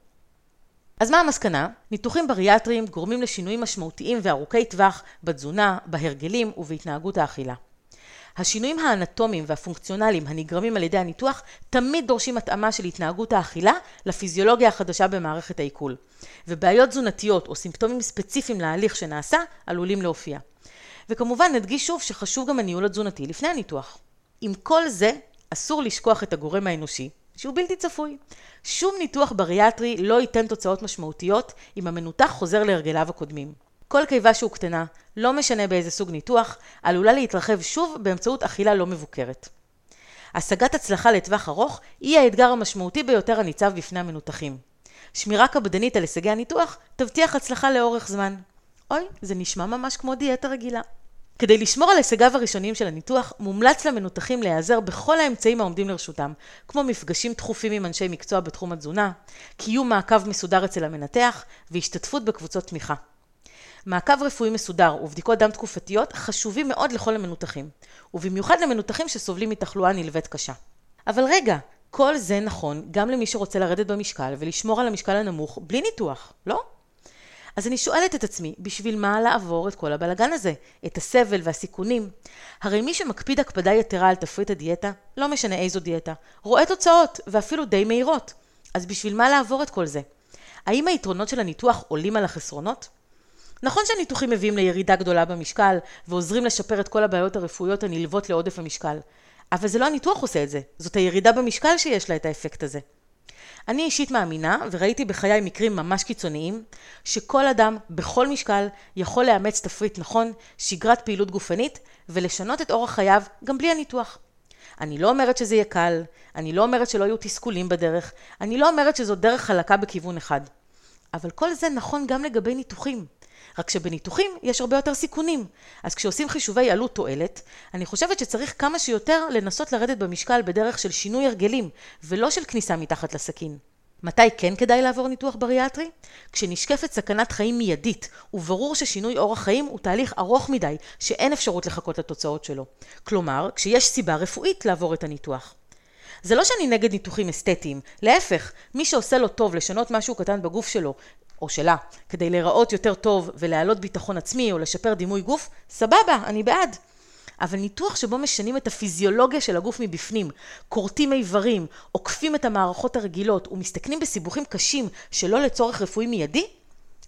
אז מה המסקנה? ניתוחים בריאטריים גורמים לשינויים משמעותיים וארוכי טווח בתזונה, בהרגלים ובהתנהגות האכילה. השינויים האנטומיים והפונקציונליים הנגרמים על ידי הניתוח תמיד דורשים התאמה של התנהגות האכילה לפיזיולוגיה החדשה במערכת העיכול. ובעיות תזונתיות או סימפטומים ספציפיים להליך שנעשה עלולים להופיע. וכמובן נדגיש שוב שחשוב גם הניהול התזונתי לפני הניתוח. עם כל זה, אסור לשכוח את הגורם האנושי, שהוא בלתי צפוי. שום ניתוח בריאטרי לא ייתן תוצאות משמעותיות אם המנותח חוזר להרגליו הקודמים. כל קיבה שהוקטנה, לא משנה באיזה סוג ניתוח, עלולה להתרחב שוב באמצעות אכילה לא מבוקרת. השגת הצלחה לטווח ארוך היא האתגר המשמעותי ביותר הניצב בפני המנותחים. שמירה קפדנית על הישגי הניתוח תבטיח הצלחה לאורך זמן. אוי, זה נשמע ממש כמו דיאטה רגילה. כדי לשמור על הישגיו הראשוניים של הניתוח, מומלץ למנותחים להיעזר בכל האמצעים העומדים לרשותם, כמו מפגשים תכופים עם אנשי מקצוע בתחום התזונה, קיום מעקב מסודר אצל המנתח והשתתפות בקבוצות תמיכה. מעקב רפואי מסודר ובדיקות דם תקופתיות חשובים מאוד לכל המנותחים, ובמיוחד למנותחים שסובלים מתחלואה נלווית קשה. אבל רגע, כל זה נכון גם למי שרוצה לרדת במשקל ולשמור על המשקל הנמוך בלי ניתוח, לא? אז אני שואלת את עצמי, בשביל מה לעבור את כל הבלגן הזה? את הסבל והסיכונים? הרי מי שמקפיד הקפדה יתרה על תפריט הדיאטה, לא משנה איזו דיאטה, רואה תוצאות, ואפילו די מהירות. אז בשביל מה לעבור את כל זה? האם היתרונות של הניתוח עולים על החסרונות? נכון שהניתוחים מביאים לירידה גדולה במשקל, ועוזרים לשפר את כל הבעיות הרפואיות הנלוות לעודף המשקל. אבל זה לא הניתוח עושה את זה, זאת הירידה במשקל שיש לה את האפקט הזה. אני אישית מאמינה, וראיתי בחיי מקרים ממש קיצוניים, שכל אדם, בכל משקל, יכול לאמץ תפריט נכון, שגרת פעילות גופנית, ולשנות את אורח חייו גם בלי הניתוח. אני לא אומרת שזה יהיה קל, אני לא אומרת שלא יהיו תסכולים בדרך, אני לא אומרת שזו דרך חלקה בכיוון אחד. אבל כל זה נכון גם לגבי ניתוחים. רק שבניתוחים יש הרבה יותר סיכונים. אז כשעושים חישובי עלות תועלת, אני חושבת שצריך כמה שיותר לנסות לרדת במשקל בדרך של שינוי הרגלים, ולא של כניסה מתחת לסכין. מתי כן כדאי לעבור ניתוח בריאטרי? כשנשקפת סכנת חיים מיידית, וברור ששינוי אורח חיים הוא תהליך ארוך מדי, שאין אפשרות לחכות לתוצאות שלו. כלומר, כשיש סיבה רפואית לעבור את הניתוח. זה לא שאני נגד ניתוחים אסתטיים, להפך, מי שעושה לו טוב לשנות משהו קטן בגוף שלו, או שלה, כדי להיראות יותר טוב ולהעלות ביטחון עצמי או לשפר דימוי גוף, סבבה, אני בעד. אבל ניתוח שבו משנים את הפיזיולוגיה של הגוף מבפנים, כורתים איברים, עוקפים את המערכות הרגילות ומסתכנים בסיבוכים קשים שלא לצורך רפואי מיידי,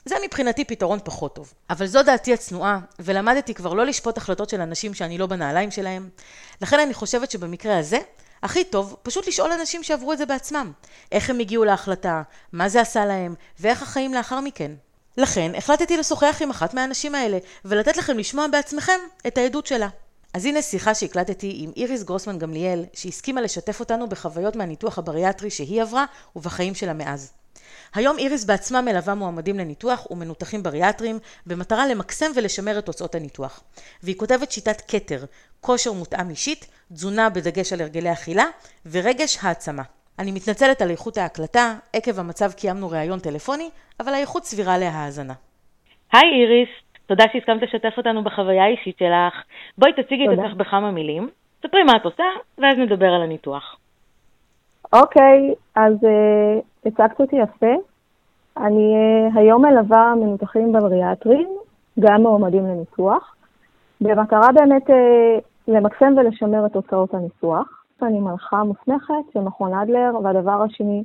זה מבחינתי פתרון פחות טוב. אבל זו דעתי הצנועה, ולמדתי כבר לא לשפוט החלטות של אנשים שאני לא בנעליים שלהם. לכן אני חושבת שבמקרה הזה, הכי טוב פשוט לשאול אנשים שעברו את זה בעצמם. איך הם הגיעו להחלטה, מה זה עשה להם, ואיך החיים לאחר מכן. לכן החלטתי לשוחח עם אחת מהאנשים האלה, ולתת לכם לשמוע בעצמכם את העדות שלה. אז הנה שיחה שהקלטתי עם איריס גרוסמן גמליאל, שהסכימה לשתף אותנו בחוויות מהניתוח הבריאטרי שהיא עברה ובחיים שלה מאז. היום איריס בעצמה מלווה מועמדים לניתוח ומנותחים בריאטריים במטרה למקסם ולשמר את תוצאות הניתוח. והיא כותבת שיטת כתר, כושר מותאם אישית, תזונה בדגש על הרגלי אכילה ורגש העצמה. אני מתנצלת על איכות ההקלטה, עקב המצב קיימנו ראיון טלפוני, אבל האיכות סבירה להאזנה. היי איריס, תודה שהסכמת לשתף אותנו בחוויה האישית שלך. בואי תציגי את עצמך בכמה מילים, ספרי מה את עושה, ואז נדבר על הניתוח. אוקיי, אז uh, הצגת אותי יפה. אני uh, היום מלווה מנותחים בריאטרים, גם מועמדים לניתוח, במטרה באמת uh, למקסם ולשמר את תוצאות הניתוח. אני מלכה מוסמכת של מכון אדלר, והדבר השני,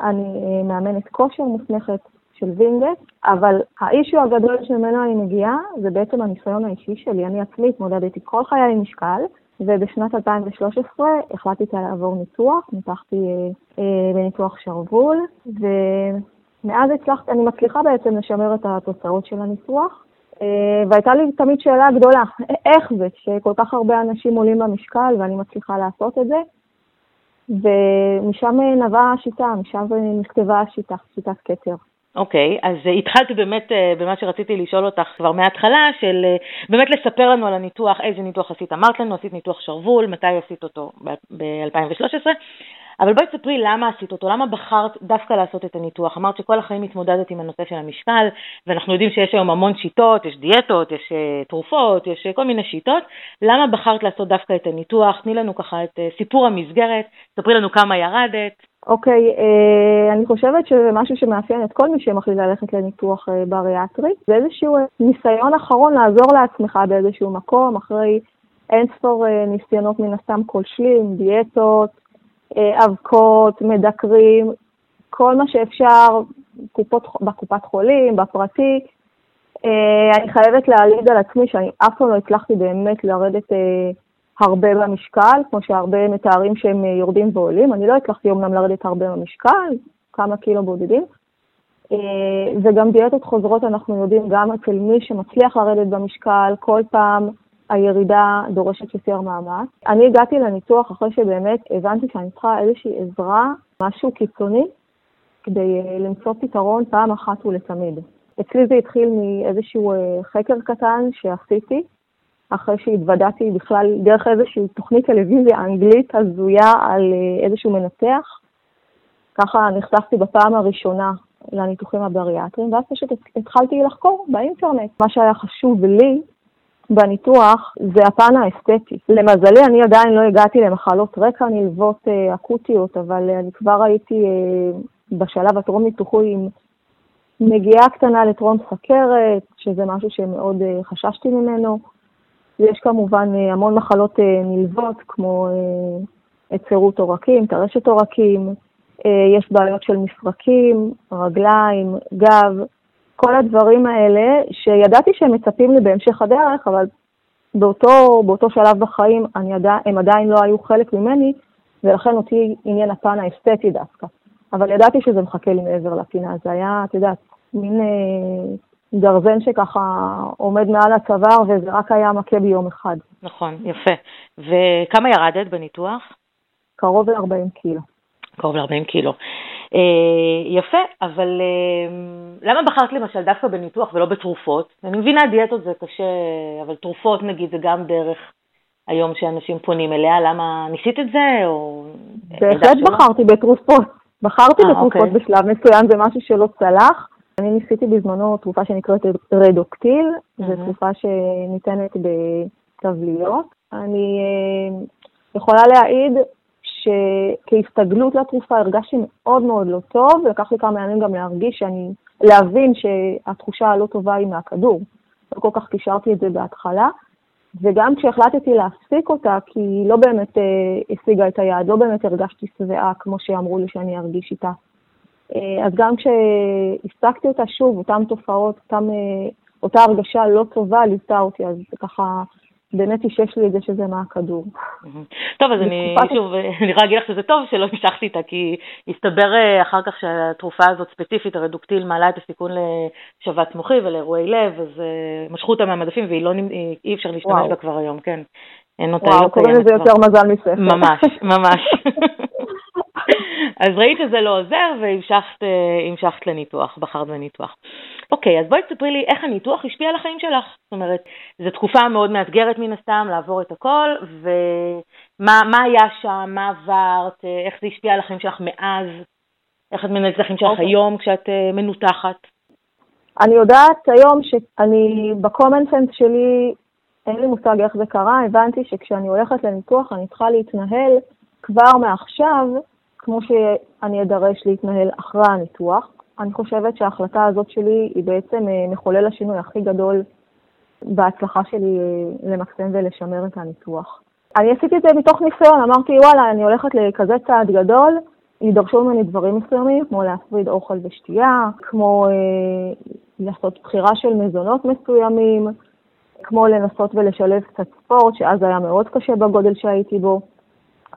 אני uh, מאמנת כושר מוסמכת של וינגייט, אבל האישו הגדול שממנו אני מגיעה זה בעצם הניסיון האישי שלי. אני עצמי התמודדתי כל חיי עם משקל, ובשנת 2013 החלטתי לעבור ניתוח, ניתחתי אה, אה, בניתוח שרוול, ומאז הצלחתי, אני מצליחה בעצם לשמר את התוצאות של הניתוח. אה, והייתה לי תמיד שאלה גדולה, איך זה שכל כך הרבה אנשים עולים במשקל ואני מצליחה לעשות את זה? ומשם נבעה השיטה, משם נכתבה השיטה, שיטת כתר. אוקיי, okay, אז התחלתי באמת uh, במה שרציתי לשאול אותך כבר מההתחלה, של uh, באמת לספר לנו על הניתוח, איזה ניתוח עשית. אמרת לנו, עשית ניתוח שרוול, מתי עשית אותו? ב-2013. אבל בואי תספרי למה עשית אותו, למה בחרת דווקא לעשות את הניתוח? אמרת שכל החיים התמודדת עם הנושא של המשקל, ואנחנו יודעים שיש היום המון שיטות, יש דיאטות, יש uh, תרופות, יש כל מיני שיטות. למה בחרת לעשות דווקא את הניתוח? תני לנו ככה את סיפור המסגרת, ספרי לנו כמה ירדת. אוקיי, uh, אני חושבת שזה משהו שמאפיין את כל מי שמחליט ללכת לניתוח uh, בריאטרי. זה איזשהו uh, ניסיון אחרון לעזור לעצמך באיזשהו מקום, אחרי אין ספור uh, ניסיונות מן הסתם כושלים, דיאטות, uh, אבקות, מדקרים, כל מה שאפשר קופות, בקופת חולים, בפרטי. Uh, אני חייבת להעליד על עצמי שאני אף פעם לא הצלחתי באמת לרדת uh, הרבה במשקל, כמו שהרבה מתארים שהם אה, יורדים ועולים. אני לא הצלחתי אומנם לרדת הרבה במשקל, כמה קילו בודדים. אה, וגם דיאטות חוזרות, אנחנו יודעים, גם אצל מי שמצליח לרדת במשקל, כל פעם הירידה דורשת יותר מאמץ. אני הגעתי לניתוח אחרי שבאמת הבנתי שאני צריכה איזושהי עזרה, משהו קיצוני, כדי אה, למצוא פתרון פעם אחת ולתמיד. אצלי זה התחיל מאיזשהו חקר קטן שעשיתי, אחרי שהתוודעתי בכלל דרך איזושהי תוכנית טלוויזיה אנגלית הזויה על אה, איזשהו מנתח. ככה נחשפתי בפעם הראשונה לניתוחים הבריאטריים, ואז פשוט התחלתי לחקור באינטרנט. מה שהיה חשוב לי בניתוח זה הפן האסתטי. למזלי, אני עדיין לא הגעתי למחלות רקע נלוות אה, אקוטיות, אבל אני כבר הייתי אה, בשלב הטרום ניתוחי עם נגיעה קטנה לטרום סכרת, שזה משהו שמאוד חששתי ממנו. יש כמובן אה, המון מחלות אה, נלוות, כמו היצרות אה, עורקים, טרשת עורקים, יש בעיות של מפרקים, רגליים, גב, כל הדברים האלה שידעתי שהם מצפים לי בהמשך הדרך, אבל באותו, באותו שלב בחיים ידע, הם עדיין לא היו חלק ממני, ולכן אותי עניין הפן האסתטי דווקא. אבל ידעתי שזה מחכה לי מעבר לפינה, זה היה, את יודעת, מין גרזן שככה עומד מעל הצוואר וזה רק היה מכה ביום אחד. נכון, יפה. וכמה ירדת בניתוח? קרוב ל-40 קילו. קרוב ל-40 קילו. אה, יפה, אבל אה, למה בחרת למשל דווקא בניתוח ולא בתרופות? אני מבינה דיאטות זה קשה, אבל תרופות נגיד זה גם דרך היום שאנשים פונים אליה, למה ניסית את זה? או... בהחלט בחרתי בתרופות. בחרתי 아, אה, בתרופות אוקיי. בשלב מסוים, זה משהו שלא צלח. אני ניסיתי בזמנו תרופה שנקראת רדוקטיל, mm-hmm. זו תרופה שניתנת בתבליות. אני uh, יכולה להעיד שכהסתגלות לתרופה הרגשתי מאוד מאוד לא טוב, לקח לי כמה ימים גם להרגיש שאני, להבין שהתחושה הלא טובה היא מהכדור. לא כל כך קישרתי את זה בהתחלה. וגם כשהחלטתי להפסיק אותה, כי היא לא באמת אה, השיגה את היעד, לא באמת הרגשתי שבעה כמו שאמרו לי שאני ארגיש איתה. אה, אז גם כשהפסקתי אותה שוב, אותן תופעות, אותם, אה, אותה הרגשה לא טובה ליוותה אותי, אז ככה באמת אישש לי את זה שזה מהכדור. טוב, אז אני שוב, אני יכולה להגיד לך שזה טוב שלא המשכתי איתה, כי הסתבר אה, אחר כך שהתרופה הזאת ספציפית, הרדוקטיל, מעלה את הסיכון לשבץ מוחי ולאירועי לב, אז משכו אותה מהמדפים ואי אפשר להשתמש בה כבר היום, כן. אין אותה, וואו, קוראים לזה יותר מזל מספר. ממש, ממש. אז ראית שזה לא עוזר והמשכת לניתוח, בחרת בניתוח. אוקיי, אז בואי תספרי לי איך הניתוח השפיע על החיים שלך. זאת אומרת, זו תקופה מאוד מאתגרת מן הסתם לעבור את הכל, ומה היה שם, מה עברת, איך זה השפיע על החיים שלך מאז, איך את מנהלת את החיים שלך. אוקיי. היום כשאת uh, מנותחת. אני יודעת היום שאני, ב-common sense שלי, אין לי מושג איך זה קרה, הבנתי שכשאני הולכת לניתוח אני צריכה להתנהל כבר מעכשיו, כמו שאני אדרש להתנהל אחרי הניתוח. אני חושבת שההחלטה הזאת שלי היא בעצם אה, מחולל השינוי הכי גדול בהצלחה שלי אה, למקסם ולשמר את הניתוח. אני עשיתי את זה מתוך ניסיון, אמרתי, וואלה, אני הולכת לכזה צעד גדול, ידרשו ממני דברים מסוימים, כמו להפריד אוכל ושתייה, כמו אה, לעשות בחירה של מזונות מסוימים, כמו לנסות ולשלב קצת ספורט, שאז היה מאוד קשה בגודל שהייתי בו.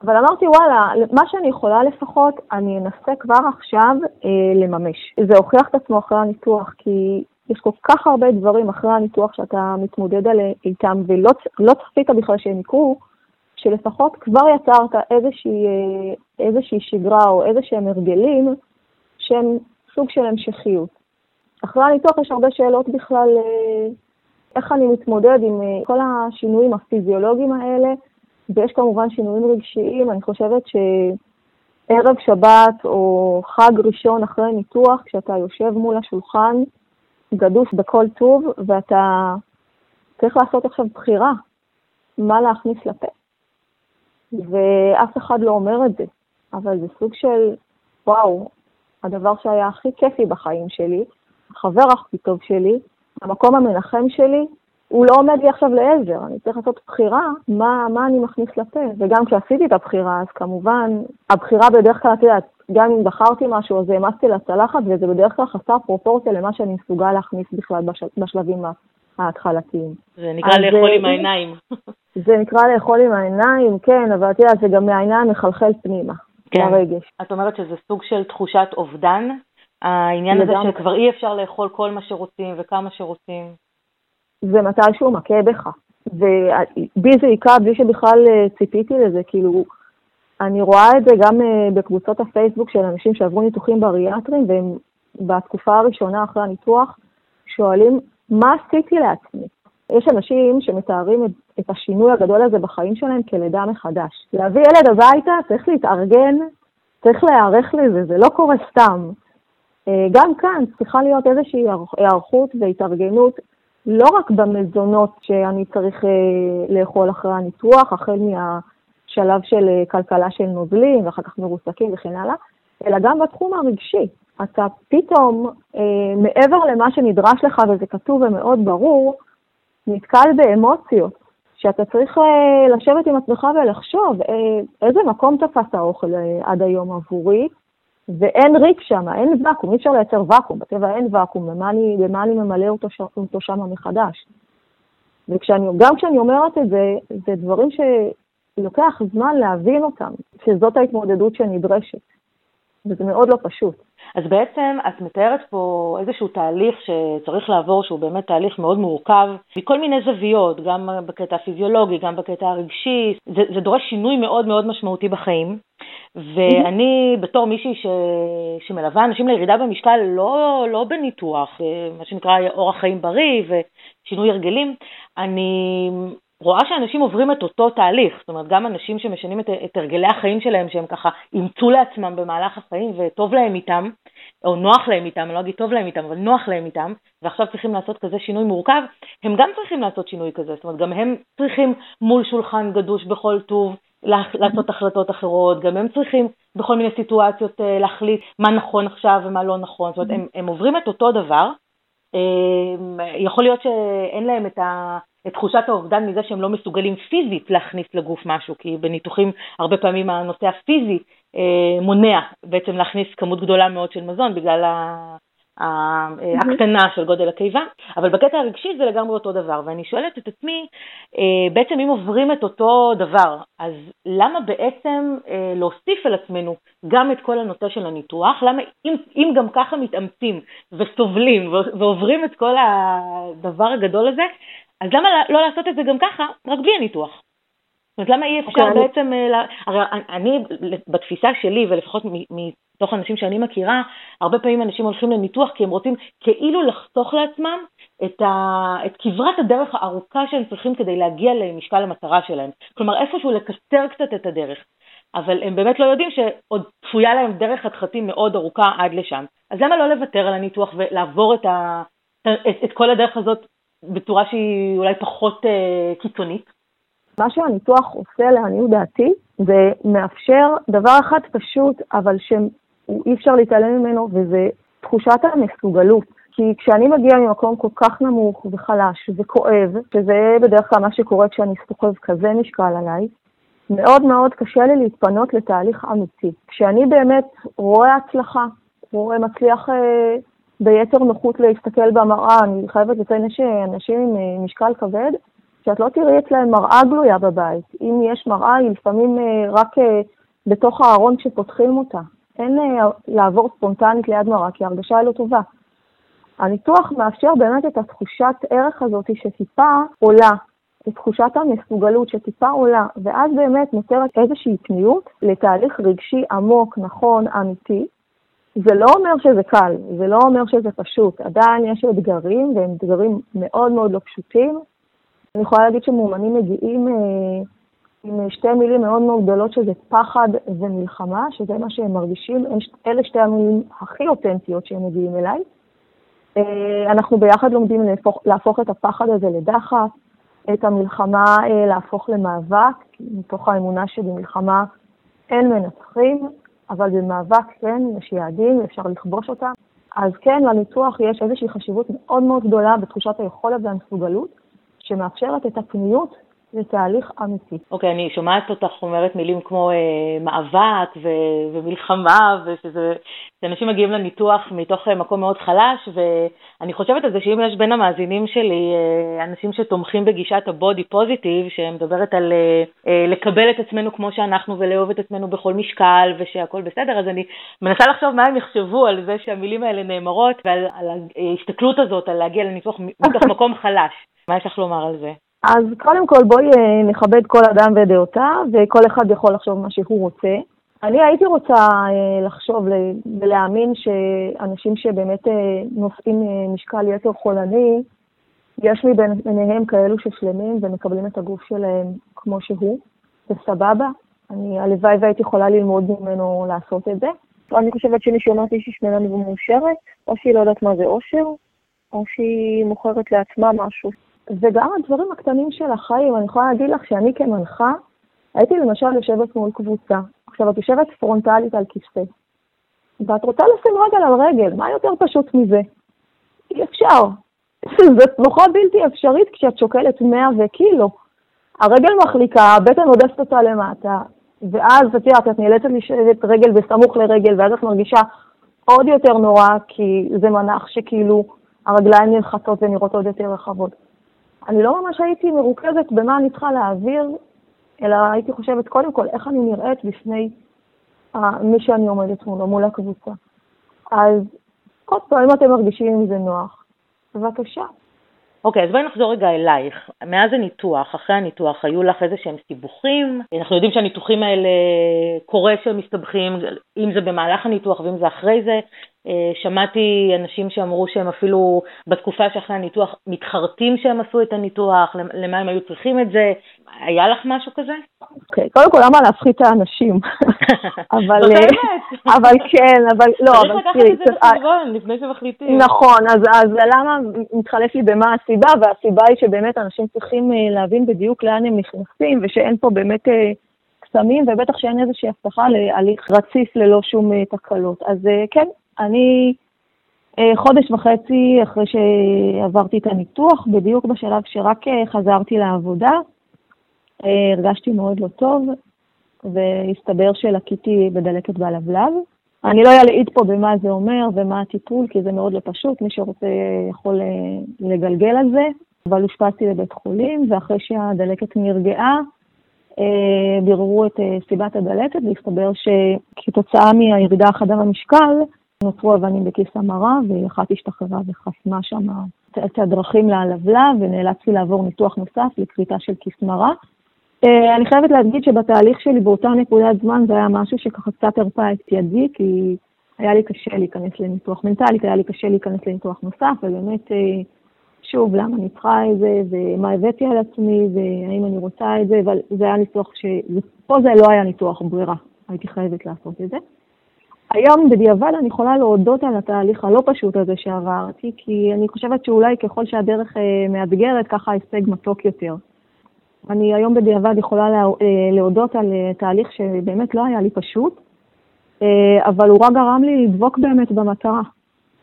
אבל אמרתי, וואלה, מה שאני יכולה לפחות, אני אנסה כבר עכשיו אה, לממש. זה הוכיח את עצמו אחרי הניתוח, כי יש כל כך הרבה דברים אחרי הניתוח שאתה מתמודד איתם, ולא לא צפית בכלל שהם יקרו, שלפחות כבר יצרת איזושהי, אה, איזושהי שגרה או איזשהם הרגלים שהם סוג של המשכיות. אחרי הניתוח יש הרבה שאלות בכלל, אה, איך אני מתמודד עם אה, כל השינויים הפיזיולוגיים האלה, ויש כמובן שינויים רגשיים, אני חושבת שערב שבת או חג ראשון אחרי ניתוח, כשאתה יושב מול השולחן, גדוש בכל טוב, ואתה צריך לעשות עכשיו בחירה מה להכניס לפה. ואף אחד לא אומר את זה, אבל זה סוג של, וואו, הדבר שהיה הכי כיפי בחיים שלי, החבר הכי טוב שלי, המקום המנחם שלי, הוא לא עומד לי עכשיו לעזר, אני צריך לעשות בחירה מה, מה אני מכניס לפה. וגם כשעשיתי את הבחירה, אז כמובן, הבחירה בדרך כלל, את יודעת, גם אם בחרתי משהו, אז העמסתי לצלחת, וזה בדרך כלל חסר פרופורציה למה שאני מסוגל להכניס בכלל בשל, בשלבים ההתחלתיים. זה נקרא לאכול עם העיניים. זה נקרא לאכול עם העיניים, כן, אבל את יודעת, זה גם מהעיניים מחלחל פנימה, כן. לרגש. את אומרת שזה סוג של תחושת אובדן? העניין הזה שכבר אי אפשר לאכול כל מה שרוצים וכמה שרוצים. זה מתישהו מכה בך. ובי זה היכה בלי שבכלל אה, ציפיתי לזה, כאילו, אני רואה את זה גם אה, בקבוצות הפייסבוק של אנשים שעברו ניתוחים בריאטריים, והם בתקופה הראשונה אחרי הניתוח שואלים, מה עשיתי לעצמי? יש אנשים שמתארים את, את השינוי הגדול הזה בחיים שלהם כלידה מחדש. להביא ילד הביתה, צריך להתארגן, צריך להיערך לזה, זה לא קורה סתם. אה, גם כאן צריכה להיות איזושהי היערכות והתארגנות לא רק במזונות שאני צריך אה, לאכול אחרי הניתוח, החל מהשלב של אה, כלכלה של נוזלים ואחר כך מרוסקים וכן הלאה, אלא גם בתחום הרגשי. אתה פתאום, אה, מעבר למה שנדרש לך, וזה כתוב ומאוד ברור, נתקל באמוציות, שאתה צריך אה, לשבת עם עצמך ולחשוב אה, איזה מקום תפס האוכל אה, עד היום עבורי, ואין ריק שם, אין ואקום, אי אפשר לייצר ואקום, בטבע אין ואקום, במה אני, במה אני ממלא אותו. אותו שם מחדש. וגם כשאני אומרת את זה, זה דברים שלוקח זמן להבין אותם, שזאת ההתמודדות שנדרשת, וזה מאוד לא פשוט. אז בעצם את מתארת פה איזשהו תהליך שצריך לעבור, שהוא באמת תהליך מאוד מורכב, מכל מיני זוויות, גם בקטע הפיזיולוגי, גם בקטע הרגשי, זה, זה דורש שינוי מאוד מאוד משמעותי בחיים. ואני בתור מישהי ש... שמלווה אנשים לירידה במשקל לא, לא בניתוח, אה, מה שנקרא אורח חיים בריא ושינוי הרגלים, אני רואה שאנשים עוברים את אותו תהליך, זאת אומרת גם אנשים שמשנים את, את הרגלי החיים שלהם, שהם ככה אימצו לעצמם במהלך החיים וטוב להם איתם, או נוח להם איתם, אני לא אגיד טוב להם איתם, אבל נוח להם איתם, ועכשיו צריכים לעשות כזה שינוי מורכב, הם גם צריכים לעשות שינוי כזה, זאת אומרת גם הם צריכים מול שולחן גדוש בכל טוב לעשות החלטות אחרות, גם הם צריכים בכל מיני סיטואציות אה, להחליט מה נכון עכשיו ומה לא נכון, זאת אומרת, הם, הם עוברים את אותו דבר, אה, יכול להיות שאין להם את, ה, את תחושת האובדן מזה שהם לא מסוגלים פיזית להכניס לגוף משהו, כי בניתוחים הרבה פעמים הנושא הפיזי אה, מונע בעצם להכניס כמות גדולה מאוד של מזון בגלל הקטנה של גודל הקיבה, אבל בקטע הרגשי זה לגמרי אותו דבר, ואני שואלת את עצמי, אה, בעצם אם עוברים את אותו דבר, אז למה בעצם אה, להוסיף על עצמנו גם את כל הנושא של הניתוח? למה אם, אם גם ככה מתאמצים וסובלים ועוברים את כל הדבר הגדול הזה, אז למה לא לעשות את זה גם ככה, רק בלי הניתוח? זאת אומרת, למה אי אפשר okay, אוקיי, בעצם, אני... הרי אני, בתפיסה שלי, ולפחות מתוך אנשים שאני מכירה, הרבה פעמים אנשים הולכים לניתוח כי הם רוצים כאילו לחסוך לעצמם את, ה, את כברת הדרך הארוכה שהם צריכים כדי להגיע למשקל המטרה שלהם. כלומר, איפשהו לקצר קצת את הדרך. אבל הם באמת לא יודעים שעוד צפויה להם דרך חתחתים מאוד ארוכה עד לשם. אז למה לא לוותר על הניתוח ולעבור את, ה, את, את כל הדרך הזאת בצורה שהיא אולי פחות uh, קיצונית? מה שהניתוח עושה לעניות דעתי, זה מאפשר דבר אחד פשוט, אבל שאי אפשר להתעלם ממנו, וזה תחושת המסוגלות. כי כשאני מגיעה ממקום כל כך נמוך וחלש וכואב, שזה בדרך כלל מה שקורה כשאני סוחב כזה משקל עליי, מאוד מאוד קשה לי להתפנות לתהליך אמיתי. כשאני באמת רואה הצלחה, רואה מצליח אה, ביתר נוחות להסתכל במראה, אני חייבת לציין שאנשים עם אה, משקל כבד, שאת לא תראי אצלהם מראה גלויה בבית. אם יש מראה, היא לפעמים אה, רק אה, בתוך הארון כשפותחים אותה. אין לעבור ספונטנית ליד מראה, כי ההרגשה היא לא טובה. הניתוח מאפשר באמת את התחושת ערך הזאת שטיפה עולה, את תחושת המסוגלות שטיפה עולה, ואז באמת נותרת איזושהי פניות לתהליך רגשי עמוק, נכון, אמיתי. זה לא אומר שזה קל, זה לא אומר שזה פשוט. עדיין יש אתגרים, והם אתגרים מאוד מאוד לא פשוטים, אני יכולה להגיד שמאומנים מגיעים אה, עם שתי מילים מאוד מאוד גדולות, שזה פחד ומלחמה, שזה מה שהם מרגישים, אלה שתי המילים הכי אותנטיות שהם מגיעים אליי. אה, אנחנו ביחד לומדים להפוך, להפוך את הפחד הזה לדחף, את המלחמה אה, להפוך למאבק, מתוך האמונה שבמלחמה אין מנצחים, אבל במאבק כן, יש יעדים, אפשר לכבוש אותם. אז כן, לניתוח יש איזושהי חשיבות מאוד מאוד גדולה בתחושת היכולת והמסוגלות, שמאפשרת את הפניות לתהליך אמיתי. אוקיי, okay, אני שומעת אותך אומרת מילים כמו אה, מאבק ו- ומלחמה, ושזה, שאנשים מגיעים לניתוח מתוך אה, מקום מאוד חלש, ואני חושבת על זה שאם יש בין המאזינים שלי אה, אנשים שתומכים בגישת הבודי פוזיטיב, שמדברת על אה, אה, לקבל את עצמנו כמו שאנחנו ולאהוב את עצמנו בכל משקל ושהכול בסדר, אז אני מנסה לחשוב מה הם יחשבו על זה שהמילים האלה נאמרות ועל על ההסתכלות הזאת, על להגיע לניתוח מתוך מקום חלש. מה יש לך לומר על זה? אז קודם כל בואי אה, נכבד כל אדם ודעותיו, וכל אחד יכול לחשוב מה שהוא רוצה. אני הייתי רוצה אה, לחשוב ולהאמין שאנשים שבאמת אה, נושאים משקל יתר חולני, יש מביניהם כאלו ששלמים ומקבלים את הגוף שלהם כמו שהוא, זה סבבה. אני, הלוואי והייתי יכולה ללמוד ממנו לעשות את זה. אני חושבת שמי שאומרת שהיא שמנה ומאושרת, או שהיא לא יודעת מה זה אושר, או שהיא מוכרת לעצמה משהו. וגם הדברים הקטנים של החיים, אני יכולה להגיד לך שאני כמנחה, הייתי למשל יושבת מול קבוצה. עכשיו, את יושבת פרונטלית על כיסא, ואת רוצה לשים רגל על רגל, מה יותר פשוט מזה? אי אפשר. זו תנוחה בלתי אפשרית כשאת שוקלת 100 וקילו. הרגל מחליקה, הבטן עודפת אותה למטה, ואז את יודעת, את נאלצת לשבת רגל בסמוך לרגל, ואז את מרגישה עוד יותר נורא, כי זה מנח שכאילו הרגליים נלחצות ונראות עוד יותר רחבות. אני לא ממש הייתי מרוכזת במה אני צריכה להעביר, אלא הייתי חושבת קודם כל איך אני נראית בפני מי שאני עומדת מולו, מול הקבוצה. אז עוד פעם, אם אתם מרגישים עם זה נוח, בבקשה. אוקיי, okay, אז בואי נחזור רגע אלייך. מאז הניתוח, אחרי הניתוח, היו לך איזה שהם סיבוכים? אנחנו יודעים שהניתוחים האלה קורה שהם מסתבכים, אם זה במהלך הניתוח ואם זה אחרי זה. אה, שמעתי אנשים שאמרו שהם אפילו בתקופה שאחרי הניתוח מתחרטים שהם עשו את הניתוח, למה הם היו צריכים את זה. היה לך משהו כזה? אוקיי, קודם כל למה להפחית את האנשים? אבל, אה, אבל כן, אבל לא, אבל תראי. צריך לקחת את זה בחשבון לפני שמחליטים. נכון, אז, אז למה מתחלף לי במה הסיבה, והסיבה היא שבאמת אנשים צריכים אה, להבין בדיוק לאן הם נכנסים, ושאין פה באמת חסמים, ובטח שאין איזושהי הבטחה להליך רציף ללא שום תקלות. אז כן, אני חודש וחצי אחרי שעברתי את הניתוח, בדיוק בשלב שרק חזרתי לעבודה, הרגשתי מאוד לא טוב, והסתבר שלקיתי בדלקת בלבלב. אני לא אלעיד פה במה זה אומר ומה הטיפול, כי זה מאוד לא פשוט, מי שרוצה יכול לגלגל על זה. אבל אושפזתי לבית חולים, ואחרי שהדלקת נרגעה, אה, ביררו את אה, סיבת הדלקת, והסתבר שכתוצאה מהירידה החדה במשקל, נוצרו אבנים בכיס המרה, ואחת השתחררה וחסמה שם את הדרכים להלבלה, ונאלצתי לעבור ניתוח נוסף לכריתה של כיס מרה. אה, אני חייבת להגיד שבתהליך שלי באותה נקודת זמן זה היה משהו שככה קצת הרפא את ידי, כי היה לי קשה להיכנס לניתוח מנטלית, היה לי קשה להיכנס לניתוח נוסף, ובאמת שוב, למה אני צריכה את זה, ומה הבאתי על עצמי, והאם אני רוצה את זה, אבל זה היה ניתוח ש... פה זה לא היה ניתוח ברירה, הייתי חייבת לעשות את זה. היום בדיעבד אני יכולה להודות על התהליך הלא פשוט הזה שעברתי, כי אני חושבת שאולי ככל שהדרך אה, מאתגרת, ככה ההישג מתוק יותר. אני היום בדיעבד יכולה לה, אה, להודות על אה, תהליך שבאמת לא היה לי פשוט, אבל הוא רק גרם לי לדבוק באמת במטרה.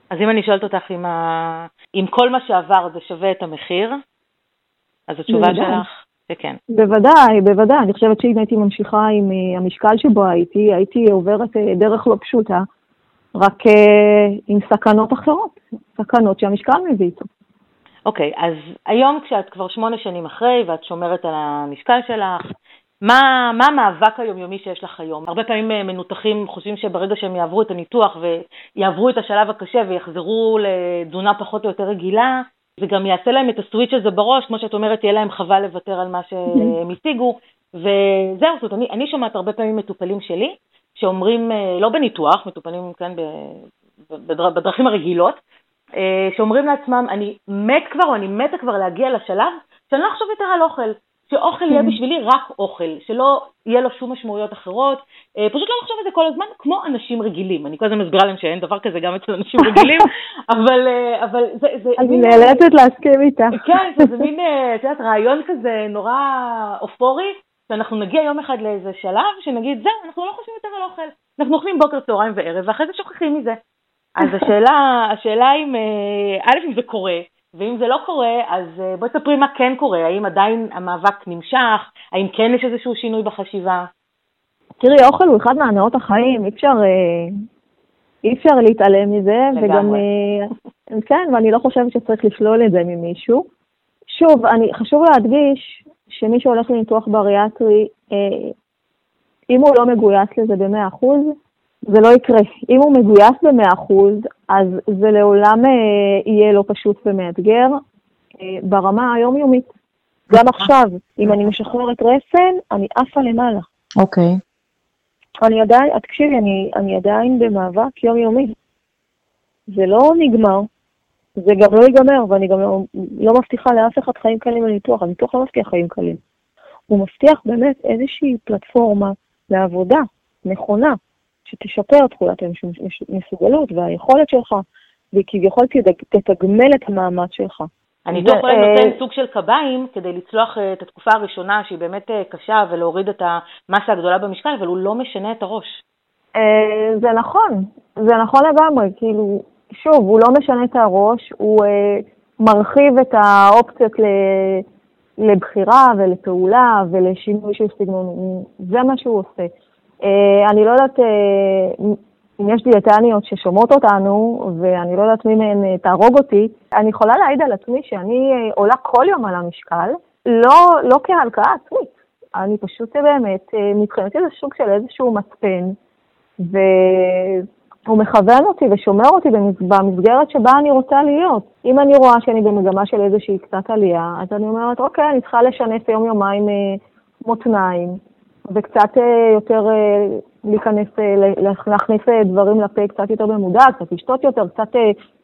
אז אם אני שואלת אותך אם, ה... אם כל מה שעבר זה שווה את המחיר, אז התשובה בוודאי. שלך שכן. בוודאי, בוודאי. אני חושבת שאם הייתי ממשיכה עם אה, המשקל שבו הייתי, הייתי עוברת אה, דרך לא פשוטה, רק אה, עם סכנות אחרות, סכנות שהמשקל מביא איתו. אוקיי, okay, אז היום כשאת כבר שמונה שנים אחרי ואת שומרת על המשקל שלך, מה, מה המאבק היומיומי שיש לך היום? הרבה פעמים מנותחים חושבים שברגע שהם יעברו את הניתוח ויעברו את השלב הקשה ויחזרו לתזונה פחות או יותר רגילה, זה גם יעשה להם את הסוויץ' הזה בראש, כמו שאת אומרת, יהיה להם חבל לוותר על מה שהם השיגו, וזהו, זאת אני, אני שומעת הרבה פעמים מטופלים שלי, שאומרים, אה, לא בניתוח, מטופלים כאן בדרכים הרגילות, אה, שאומרים לעצמם, אני מת כבר או אני מתה כבר להגיע לשלב שאני לא אחשוב יותר על אוכל. שאוכל יהיה כן. בשבילי רק אוכל, שלא יהיה לו שום משמעויות אחרות, אה, פשוט לא לחשוב על זה כל הזמן כמו אנשים רגילים. אני כל הזמן מסבירה להם שאין דבר כזה גם אצל אנשים רגילים, אבל, אה, אבל זה... זה אני נאלצת להסכים איתה. כן, זה מין, אה, את יודעת, רעיון כזה נורא אופורי, שאנחנו נגיע יום אחד לאיזה שלב שנגיד, זהו, אנחנו לא חושבים יותר על אוכל. אנחנו אוכלים בוקר, צהריים וערב, ואחרי זה שוכחים מזה. אז השאלה, השאלה אם, א', אם זה קורה, ואם זה לא קורה, אז אה, בואי תספרי מה כן קורה, האם עדיין המאבק נמשך, האם כן יש איזשהו שינוי בחשיבה? תראי, אוכל הוא אחד מהנאות החיים, אי אפשר, אה, אי אפשר להתעלם מזה, לגמרי. וגם, אה, כן, ואני לא חושבת שצריך לשלול את זה ממישהו. שוב, אני, חשוב להדגיש שמי שהולך לניתוח בריאטרי, אם הוא לא מגויס לזה ב-100%, זה לא יקרה. אם הוא מגויס ב-100%, אז זה לעולם אה, יהיה לא פשוט ומאתגר אה, ברמה היומיומית. גם עכשיו, אם אני משחררת רסן, אני עפה למעלה. אוקיי. אני עדיין, תקשיבי, אני, אני עדיין במאבק יומיומי. זה לא נגמר, זה גם לא ייגמר, ואני גם לא, לא מבטיחה לאף אחד חיים קלים לניתוח, הניתוח לא מבטיח חיים קלים. הוא מבטיח באמת איזושהי פלטפורמה לעבודה נכונה, שתשפר את תחולת המסוגלות והיכולת שלך, והיא כביכול תתגמל את המאמץ שלך. הניתוח אולי נותן סוג של קביים כדי לצלוח אה, את התקופה הראשונה שהיא באמת אה, קשה ולהוריד את המסה הגדולה במשקל, אבל הוא לא משנה את הראש. אה, זה נכון, זה נכון לגמרי, כאילו, שוב, הוא לא משנה את הראש, הוא מרחיב את האופציות לבחירה ולפעולה ולשינוי של סגנון, זה מה שהוא עושה. אה, אני לא יודעת אה, אם יש דיאטניות ששומעות אותנו, ואני לא יודעת מי מהן אה, תהרוג אותי, אני יכולה להעיד על עצמי שאני עולה כל יום על המשקל, לא, לא כהלקאה עצמית. אני פשוט באמת, מבחינתי זה סוג של איזשהו מצפן, והוא מכוון אותי ושומר אותי במסגרת שבה אני רוצה להיות. אם אני רואה שאני במגמה של איזושהי קצת עלייה, אז אני אומרת, אוקיי, אני צריכה לשנף יום-יומיים מותניים, וקצת אה, יותר אה, להיכנס, אה, להכניס דברים לפה קצת יותר במודע, קצת לשתות יותר, קצת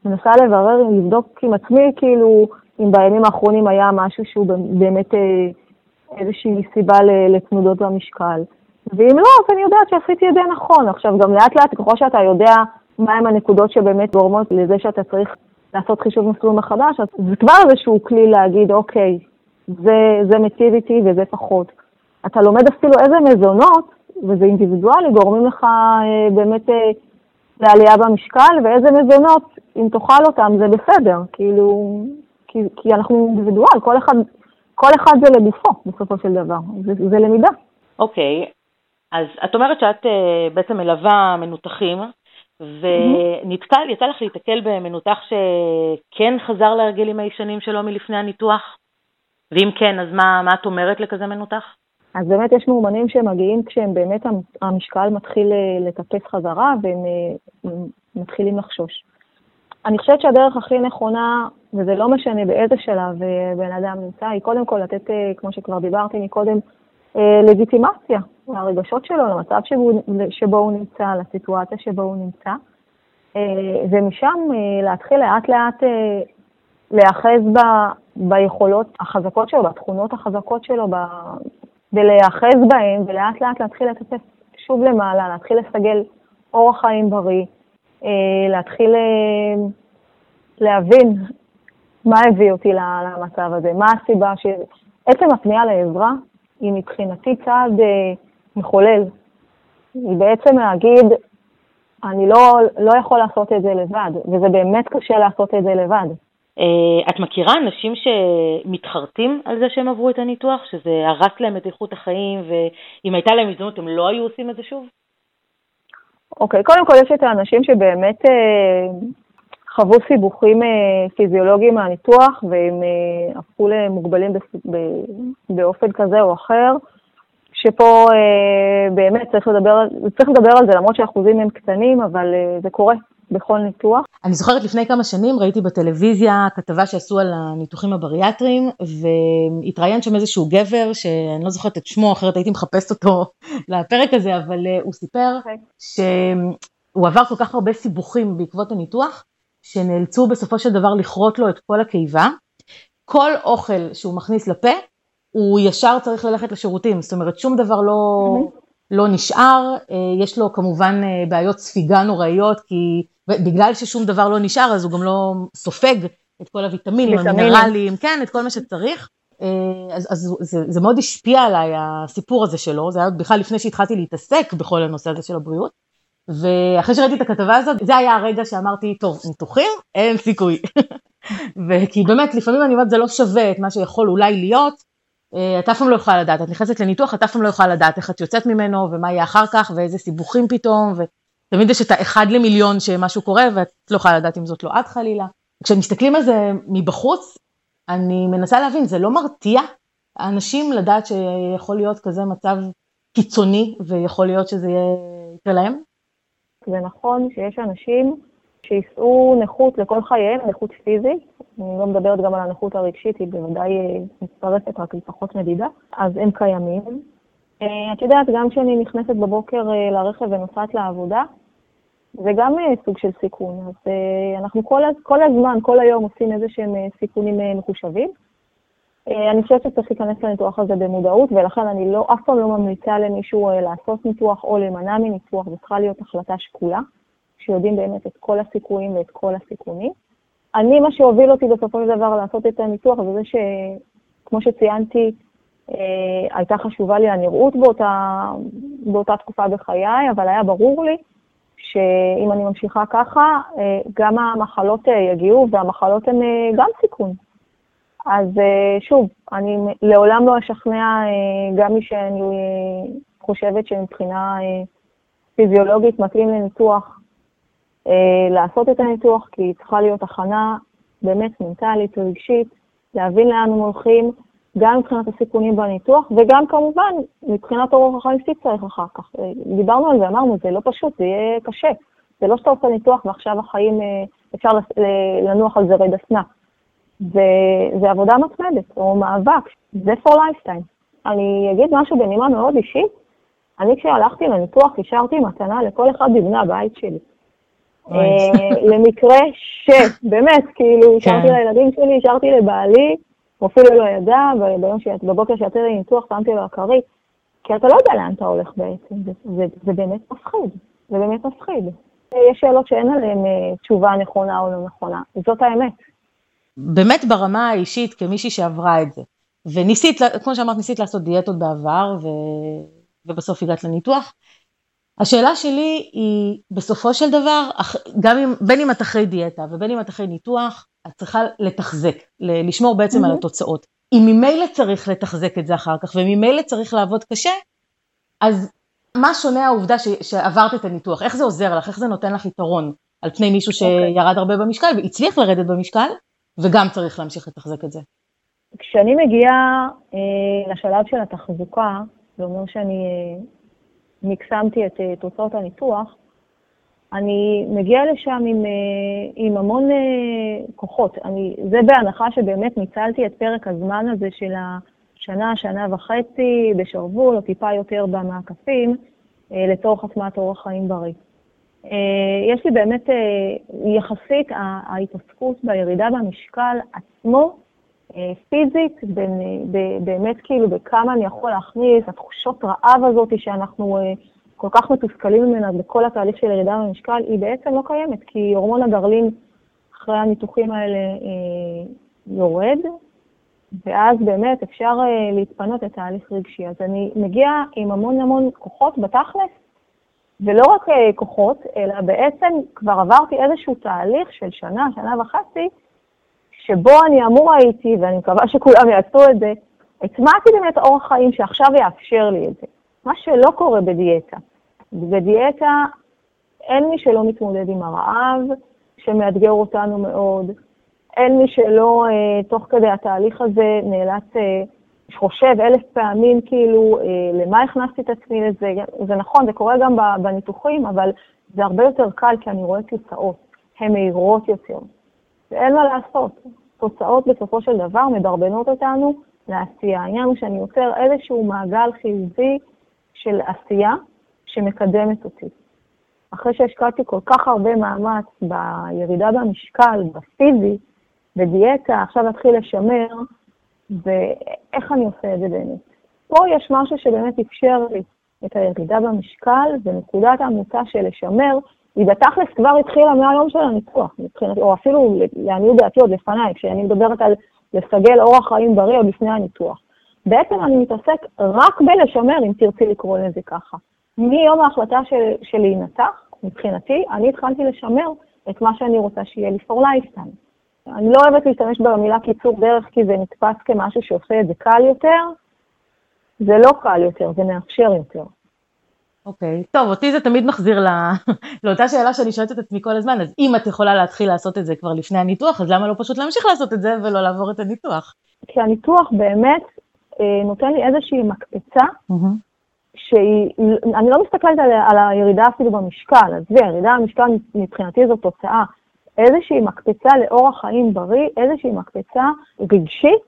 מנסה לברר, לבדוק עם עצמי, כאילו, אם בימים האחרונים היה משהו שהוא באמת איזושהי סיבה לתנודות במשקל. ואם לא, אז אני יודעת שעשיתי את זה נכון. עכשיו, גם לאט לאט, ככל שאתה יודע מהם הנקודות שבאמת גורמות לזה שאתה צריך לעשות חישוב מסלול מחדש, אז זה כבר איזשהו כלי להגיד, אוקיי, זה, זה מציב איתי וזה פחות. אתה לומד אפילו איזה מזונות, וזה אינדיבידואלי, גורמים לך אה, באמת אה, לעלייה במשקל, ואיזה מזונות, אם תאכל אותם, זה בסדר. כאילו, כי, כי אנחנו אינדיבידואל, כל אחד, כל אחד זה לגופו, בסופו של דבר. זה, זה למידה. אוקיי, okay. אז את אומרת שאת uh, בעצם מלווה מנותחים, ונתקל, mm-hmm. יצא לך להתקל במנותח שכן חזר להרגלים הישנים שלו מלפני הניתוח? ואם כן, אז מה, מה את אומרת לכזה מנותח? אז באמת יש מאומנים שמגיעים כשהם באמת המשקל מתחיל אה, לטפס חזרה והם אה, מתחילים לחשוש. אני חושבת שהדרך הכי נכונה, וזה לא משנה באיזה שלב אה, בן אדם נמצא, היא קודם כל לתת, כמו שכבר דיברתי מקודם, לגיטימציה לרגשות שלו, למצב שבו, שבו הוא נמצא, לסיטואציה שבו הוא נמצא, ומשם להתחיל לאט לאט להיאחז ביכולות החזקות שלו, בתכונות החזקות שלו, ולהיאחז בהם, ולאט לאט להתחיל לטפס שוב למעלה, להתחיל לסגל אורח חיים בריא, אה, להתחיל אה, להבין מה הביא אותי למצב הזה, מה הסיבה ש... עצם הפנייה לעזרה היא מבחינתי צעד אה, מחולל. היא בעצם להגיד, אני לא, לא יכול לעשות את זה לבד, וזה באמת קשה לעשות את זה לבד. Uh, את מכירה אנשים שמתחרטים על זה שהם עברו את הניתוח, שזה הרס להם את איכות החיים, ואם הייתה להם הזדמנות הם לא היו עושים את זה שוב? אוקיי, okay, קודם כל יש את האנשים שבאמת uh, חוו סיבוכים uh, פיזיולוגיים מהניתוח, והם uh, הפכו למוגבלים באופן כזה או אחר, שפה uh, באמת צריך לדבר, צריך לדבר על זה, למרות שהאחוזים הם קטנים, אבל uh, זה קורה. בכל ניתוח. אני זוכרת לפני כמה שנים ראיתי בטלוויזיה כתבה שעשו על הניתוחים הבריאטריים והתראיין שם איזשהו גבר שאני לא זוכרת את שמו אחרת הייתי מחפשת אותו לפרק הזה אבל אה, הוא סיפר okay. אוקיי. שהוא עבר כל כך הרבה סיבוכים בעקבות הניתוח שנאלצו בסופו של דבר לכרות לו את כל הקיבה. כל אוכל שהוא מכניס לפה הוא ישר צריך ללכת לשירותים זאת אומרת שום דבר לא, mm-hmm. לא נשאר, אה, יש לו כמובן אה, בעיות ספיגה נוראיות כי בגלל ששום דבר לא נשאר, אז הוא גם לא סופג את כל הוויטמינים, המינרלים, כן, את כל מה שצריך. אה, אז, אז זה, זה מאוד השפיע עליי, הסיפור הזה שלו, זה היה בכלל לפני שהתחלתי להתעסק בכל הנושא הזה של הבריאות. ואחרי שראיתי את הכתבה הזאת, זה היה הרגע שאמרתי, טוב, ניתוחים, אין סיכוי. וכי באמת, לפעמים אני אומרת, זה לא שווה את מה שיכול אולי להיות, את אף פעם לא יכולה לדעת, את נכנסת לניתוח, את אף פעם לא יכולה לדעת איך את יוצאת ממנו, ומה יהיה אחר כך, ואיזה סיבוכים פתאום, תמיד יש את האחד למיליון שמשהו קורה ואת לא יכולה לדעת אם זאת לא את חלילה. כשמסתכלים על זה מבחוץ, אני מנסה להבין, זה לא מרתיע האנשים לדעת שיכול להיות כזה מצב קיצוני ויכול להיות שזה יקרה להם? זה נכון שיש אנשים שיישאו נכות לכל חייהם, נכות פיזית, אני לא מדברת גם על הנכות הרגשית, היא בוודאי מצטרפת רק לפחות מדידה, אז הם קיימים. אה, את יודעת, גם כשאני נכנסת בבוקר אה, לרכב ונוסעת לעבודה, זה גם אה, סוג של סיכון. אז אנחנו כל, כל הזמן, כל היום עושים איזה שהם סיכונים מחושבים. אני חושבת שצריך להיכנס לניתוח הזה במודעות, ולכן אני לא, אף פעם לא ממליצה למישהו לעשות ניתוח או להימנע מניתוח, זו צריכה להיות החלטה שקולה, שיודעים באמת את כל הסיכויים ואת כל הסיכונים. אני, מה שהוביל אותי בסופו של דבר לעשות את הניתוח, זה זה שכמו שציינתי, אה, הייתה חשובה לי הנראות באותה, באותה תקופה בחיי, אבל היה ברור לי שאם אני ממשיכה ככה, אה, גם המחלות אה, יגיעו, והמחלות הן גם סיכון. אז שוב, אני לעולם לא אשכנע גם מי שאני חושבת שמבחינה פיזיולוגית מתאים לניתוח לעשות את הניתוח, כי צריכה להיות הכנה באמת מנטלית, רגשית, להבין לאן הם הולכים, גם מבחינת הסיכונים בניתוח, וגם כמובן מבחינת אורח החיים שצריך אחר כך. דיברנו על זה, אמרנו, זה לא פשוט, זה יהיה קשה. זה לא שאתה עושה ניתוח ועכשיו החיים, אה, אפשר לנוח על זרי דפנה. זה עבודה מתמדת, או מאבק, זה for lifetime. אני אגיד משהו בנימה מאוד אישית, אני כשהלכתי לניתוח השארתי מתנה לכל אחד מבני הבית שלי. אה, למקרה ש, באמת, כאילו, השארתי כן. לילדים שלי, השארתי לבעלי, הוא אפילו לא ידע, וביום שאת, בבוקר שיצאתי לניתוח שמתי לו הכרית, כי אתה לא יודע לאן אתה הולך בעצם, זה, זה, זה באמת מפחיד, זה באמת מפחיד. יש שאלות שאין עליהן אה, תשובה נכונה או לא נכונה, זאת האמת. באמת ברמה האישית, כמישהי שעברה את זה, וניסית, כמו שאמרת, ניסית לעשות דיאטות בעבר, ו... ובסוף הגעת לניתוח. השאלה שלי היא, בסופו של דבר, גם אם, בין אם את אחרי דיאטה ובין אם את אחרי ניתוח, את צריכה לתחזק, לשמור בעצם mm-hmm. על התוצאות. אם ממילא צריך לתחזק את זה אחר כך, וממילא צריך לעבוד קשה, אז מה שונה העובדה ש, שעברת את הניתוח? איך זה עוזר לך? איך זה נותן לך יתרון על פני מישהו אוקיי. שירד. הרבה במשקל והצליח לרדת במשקל, וגם צריך להמשיך לתחזק את זה? כשאני מגיעה אה, לשלב של התחזוקה, זה אומר שאני אה, מקסמתי את אה, תוצאות הניתוח, אני מגיעה לשם עם, אה, עם המון אה, כוחות. אני, זה בהנחה שבאמת ניצלתי את פרק הזמן הזה של השנה, שנה וחצי בשרוול, או טיפה יותר במעקפים, לצורך הטמעת אורח חיים בריא. יש לי באמת, יחסית, ההתעסקות בירידה במשקל עצמו, פיזית, בין, באמת כאילו בכמה אני יכול להכניס, התחושות רעב הזאת שאנחנו כל כך מתוסכלים ממנה בכל התהליך של ירידה במשקל, היא בעצם לא קיימת, כי הורמון הגרלין אחרי הניתוחים האלה אה, יורד, ואז באמת אפשר אה, להתפנות לתהליך רגשי. אז אני מגיעה עם המון המון כוחות בתכלס, ולא רק אה, כוחות, אלא בעצם כבר עברתי איזשהו תהליך של שנה, שנה וחצי, שבו אני אמור הייתי, ואני מקווה שכולם יעשו את זה, הטמעתי באמת אורח חיים שעכשיו יאפשר לי את זה. מה שלא קורה בדיאטה. בדיאטה אין מי שלא מתמודד עם הרעב, שמאתגר אותנו מאוד, אין מי שלא, אה, תוך כדי התהליך הזה, נאלץ, אה, חושב אלף פעמים כאילו, אה, למה הכנסתי את עצמי לזה. זה נכון, זה קורה גם בניתוחים, אבל זה הרבה יותר קל כי אני רואה תוצאות, הן מהירות יותר. ואין מה לעשות. תוצאות בסופו של דבר מדרבנות אותנו לעשייה. העניין הוא שאני יוצר איזשהו מעגל חיובי של עשייה שמקדמת אותי. אחרי שהשקעתי כל כך הרבה מאמץ בירידה במשקל, בפיזי, בדיאטה, עכשיו להתחיל לשמר, ואיך אני עושה את זה באמת. פה יש משהו שבאמת אפשר לי את הירידה במשקל, ונקודת המוצא של לשמר, היא בתכלס כבר התחילה מהיום של הניתוח, מבחינת, או אפילו לעניות דעתי עוד לפניי, כשאני מדברת על לסגל אורח חיים בריא עוד לפני הניתוח. בעצם אני מתעסק רק בלשמר, אם תרצי לקרוא לזה ככה. מיום ההחלטה של, של להינתח, מבחינתי, אני התחלתי לשמר את מה שאני רוצה שיהיה לי for lifetime. אני לא אוהבת להשתמש במילה קיצור דרך כי זה נתפס כמשהו שעושה את זה קל יותר. זה לא קל יותר, זה מאפשר יותר. אוקיי, okay. טוב, אותי זה תמיד מחזיר לא... לאותה שאלה שאני שואלת את עצמי כל הזמן, אז אם את יכולה להתחיל לעשות את זה כבר לפני הניתוח, אז למה לא פשוט להמשיך לעשות את זה ולא לעבור את הניתוח? כי הניתוח באמת אה, נותן לי איזושהי מקפצה, mm-hmm. שהיא, אני לא מסתכלת על, על הירידה אפילו במשקל, עזבי, הירידה במשקל מבחינתי זו תוצאה, איזושהי מקפצה לאורח חיים בריא, איזושהי מקפצה רגשית,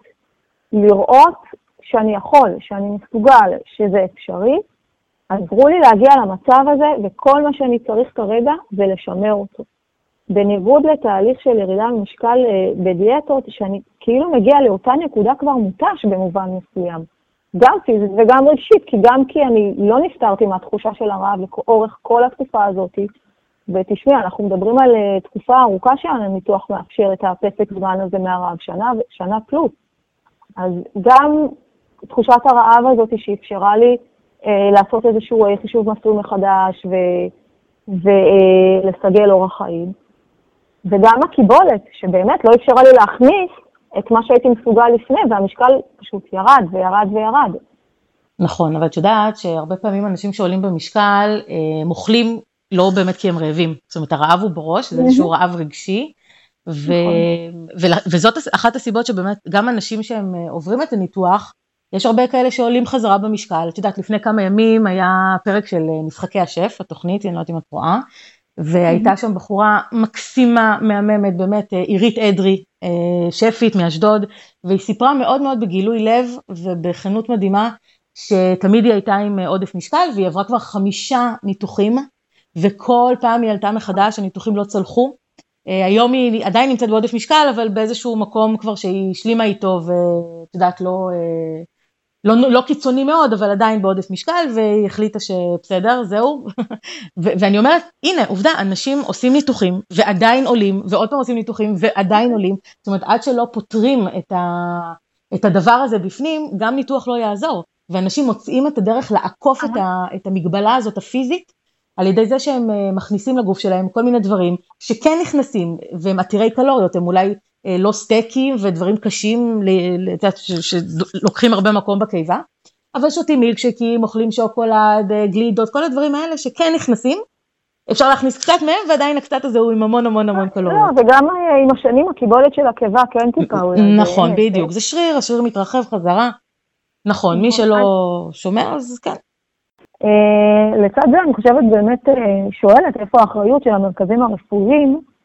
לראות שאני יכול, שאני מסוגל, שזה אפשרי, עזרו לי להגיע למצב הזה, וכל מה שאני צריך כרגע זה לשמר אותו. בניגוד לתהליך של ירידה במשקל אה, בדיאטות, שאני כאילו מגיע לאותה נקודה כבר מותש במובן מסוים. גם פיזית וגם רגשית, כי גם כי אני לא נפטרתי מהתחושה של הרעב לאורך כל התקופה הזאת. ותשמעי, אנחנו מדברים על uh, תקופה ארוכה שהניתוח מאפשר את הפסק זמן הזה מהרעב, שנה, שנה פלוס. אז גם תחושת הרעב הזאת שאפשרה לי לעשות איזשהו uh, חישוב מסלול מחדש ולסגל uh, אורח חיים, וגם הקיבולת, שבאמת לא אפשרה לי להכניס את מה שהייתי מסוגל לפני, והמשקל פשוט ירד וירד וירד. נכון, אבל את יודעת שהרבה פעמים אנשים שעולים במשקל אה, מוכלים לא באמת כי הם רעבים. זאת אומרת, הרעב הוא בראש, זה איזשהו רעב רגשי. ו... נכון. ו... וזאת אחת הסיבות שבאמת גם אנשים שהם אה, עוברים את הניתוח, יש הרבה כאלה שעולים חזרה במשקל. את יודעת, לפני כמה ימים היה פרק של אה, משחקי השף, התוכנית, אני לא יודעת אם את רואה, והייתה שם בחורה מקסימה, מהממת, באמת, אה, עירית אדרי, אה, שפית מאשדוד, והיא סיפרה מאוד מאוד בגילוי לב ובכנות מדהימה, שתמיד היא הייתה עם עודף משקל, והיא עברה כבר חמישה ניתוחים, וכל פעם היא עלתה מחדש, הניתוחים לא צלחו. היום היא עדיין נמצאת בעודף משקל, אבל באיזשהו מקום כבר שהיא השלימה איתו, ואת יודעת, לא... לא, לא קיצוני מאוד, אבל עדיין בעודף משקל, והיא החליטה שבסדר, זהו. ואני אומרת, הנה, עובדה, אנשים עושים ניתוחים, ועדיין עולים, ועוד פעם עושים ניתוחים, ועדיין עולים. זאת אומרת, עד שלא פותרים את, ה, את הדבר הזה בפנים, גם ניתוח לא יעזור. ואנשים מוצאים את הדרך לעקוף את, ה, את המגבלה הזאת הפיזית, על ידי זה שהם אה, מכניסים לגוף שלהם כל מיני דברים שכן נכנסים, והם עתירי קלוריות, הם אולי לא סטייקים ודברים קשים שלוקחים הרבה מקום בקיבה, אבל שותים מילקשקים, אוכלים שוקולד, אה, גלידות, כל הדברים האלה שכן נכנסים, אפשר להכניס קצת מהם, ועדיין הקצת הזה הוא עם המון המון המון קלוריות. לא, וגם עם השנים הקיבולת של הקיבה כן טיפה. נכון, בדיוק, זה שריר, השריר מתרחב חזרה. נכון, מי נכון. שלא שומע, אז כן. אה, לצד זה אני חושבת באמת אה, שואלת איפה האחריות של המרכזים הרפואיים אה,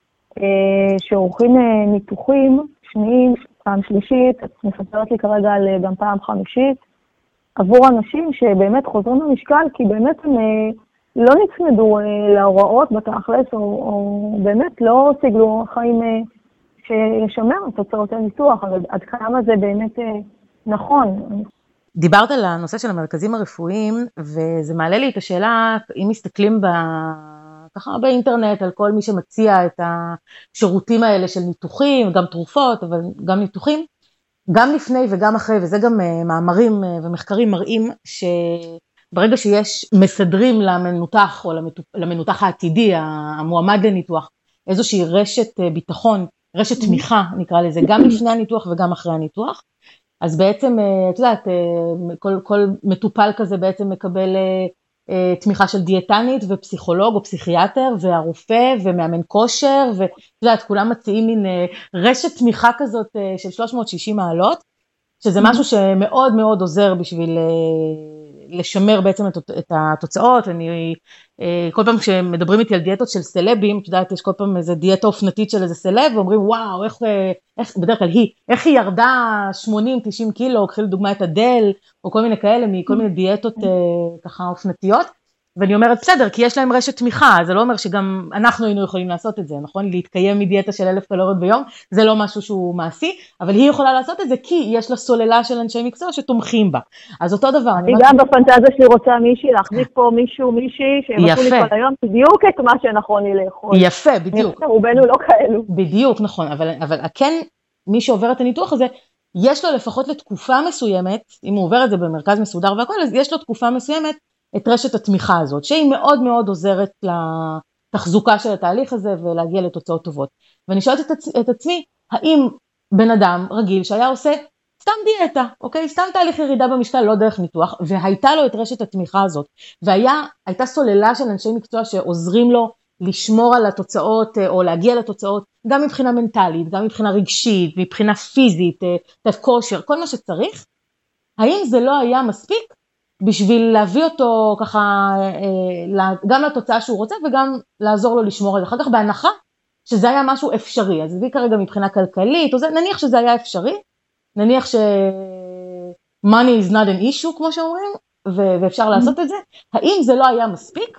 שעורכים ניתוחים שניים, פעם שלישית, את מספרת לי כרגע על גם פעם חמישית, עבור אנשים שבאמת חוזרים למשקל כי באמת הם לא נצמדו להוראות בתכלס, או, או באמת לא סיגלו חיים שישמר את תוצאות הניתוח, אז עד כמה זה באמת נכון. דיברת על הנושא של המרכזים הרפואיים, וזה מעלה לי את השאלה, אם מסתכלים ב... ככה באינטרנט על כל מי שמציע את השירותים האלה של ניתוחים, גם תרופות, אבל גם ניתוחים, גם לפני וגם אחרי, וזה גם אה, מאמרים אה, ומחקרים מראים שברגע שיש מסדרים למנותח או למנותח העתידי, המועמד לניתוח, איזושהי רשת אה, ביטחון, רשת. תמיכה נקרא לזה, גם לפני הניתוח וגם אחרי הניתוח, אז בעצם, את יודעת, כל, כל מטופל כזה בעצם מקבל תמיכה של דיאטנית ופסיכולוג או פסיכיאטר והרופא ומאמן כושר ואת יודעת, כולם מציעים מין רשת תמיכה כזאת של 360 מעלות, שזה mm-hmm. משהו שמאוד מאוד עוזר בשביל לשמר בעצם את התוצאות, אני, אה, כל פעם כשמדברים איתי על דיאטות של סלבים, את יודעת, יש כל פעם איזה דיאטה אופנתית של איזה סלב, ואומרים וואו, איך, אה, איך, בדרך כלל היא, איך היא ירדה 80-90 קילו, קחי לדוגמה את הדל, או כל מיני כאלה, מכל מיני דיאטות אה, ככה אופנתיות, ואני אומרת בסדר, כי יש להם רשת תמיכה, זה לא אומר שגם אנחנו היינו יכולים לעשות את זה, נכון? להתקיים מדיאטה של אלף קלוריות ביום, זה לא משהו שהוא מעשי, אבל היא יכולה לעשות את זה כי יש לה סוללה של אנשי מקצוע שתומכים בה. אז אותו דבר. אני גם בפנטזיה שלי רוצה מישהי, להחזיק פה מישהו, מישהי, שהם עשו לי כל היום בדיוק את מה שנכון לי לאכול. יפה, בדיוק. רובנו לא כאלו. בדיוק, נכון, אבל, אבל כן, מי שעובר את הניתוח הזה, יש לו לפחות לתקופה מסוימת, אם הוא עובר את זה במרכז מסודר והכל, אז יש לו תקופה מסוימת את רשת התמיכה הזאת, שהיא מאוד מאוד עוזרת לתחזוקה של התהליך הזה ולהגיע לתוצאות טובות. ואני שואלת את, עצ- את עצמי, האם בן אדם רגיל שהיה עושה סתם דיאטה, אוקיי? סתם תהליך ירידה במשקל, לא דרך ניתוח, והייתה לו את רשת התמיכה הזאת, והייתה סוללה של אנשי מקצוע שעוזרים לו לשמור על התוצאות אה, או להגיע לתוצאות, גם מבחינה מנטלית, גם מבחינה רגשית, מבחינה פיזית, אה, כושר, כל מה שצריך, האם זה לא היה מספיק בשביל להביא אותו ככה אה, גם לתוצאה שהוא רוצה וגם לעזור לו לשמור על זה. אחר כך בהנחה שזה היה משהו אפשרי, אז עזבי כרגע מבחינה כלכלית, או זה, נניח שזה היה אפשרי, נניח ש... money is not an issue כמו שאומרים, ו- ואפשר לעשות את זה, האם זה לא היה מספיק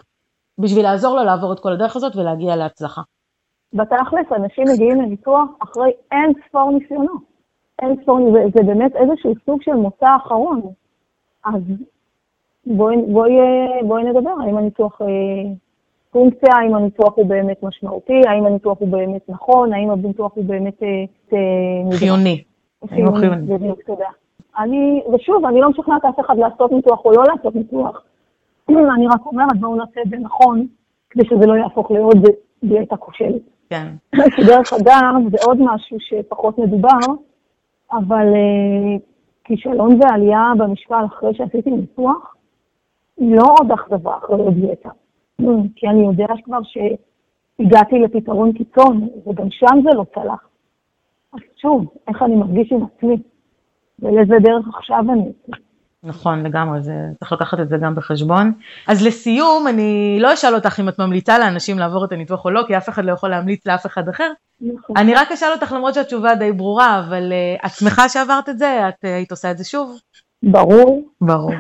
בשביל לעזור לו לעבור את כל הדרך הזאת ולהגיע להצלחה? בתכלס, אנשים מגיעים לניתוח אחרי אין ספור ניסיונות. אין ספור, זה, זה באמת איזשהו סוג של מוצא אחרון. אז בואי, בואי, בואי נדבר, האם הניתוח אה, פונקציה, האם הניתוח הוא באמת משמעותי, האם הניתוח הוא באמת נכון, האם הניתוח הוא באמת... אה, אה, חיוני. חיוני, בדיוק, תודה. אני, ושוב, אני לא משכנעת אף אחד לעשות ניתוח או לא לעשות ניתוח. אני רק אומרת, בואו נעשה את זה נכון, כדי שזה לא יהפוך לעוד דיאטה כושלת. כן. דרך אגב, זה עוד משהו שפחות מדובר, אבל כישלון ועלייה במשקל אחרי שעשיתי ניתוח, לא עוד אכזבה אחרי דיאטה. כי אני יודע כבר שהגעתי לפתרון קיצון, וגם שם זה לא צלח. אז שוב, איך אני מרגיש עם עצמי, ולאיזה דרך עכשיו אני נכון, לגמרי, זה, צריך לקחת את זה גם בחשבון. אז לסיום, אני לא אשאל אותך אם את ממליצה לאנשים לעבור את הניתוח או לא, כי אף אחד לא יכול להמליץ לאף אחד אחר. נכון. אני רק אשאל אותך, למרות שהתשובה די ברורה, אבל uh, את שמחה שעברת את זה? את uh, היית עושה את זה שוב? ברור. ברור.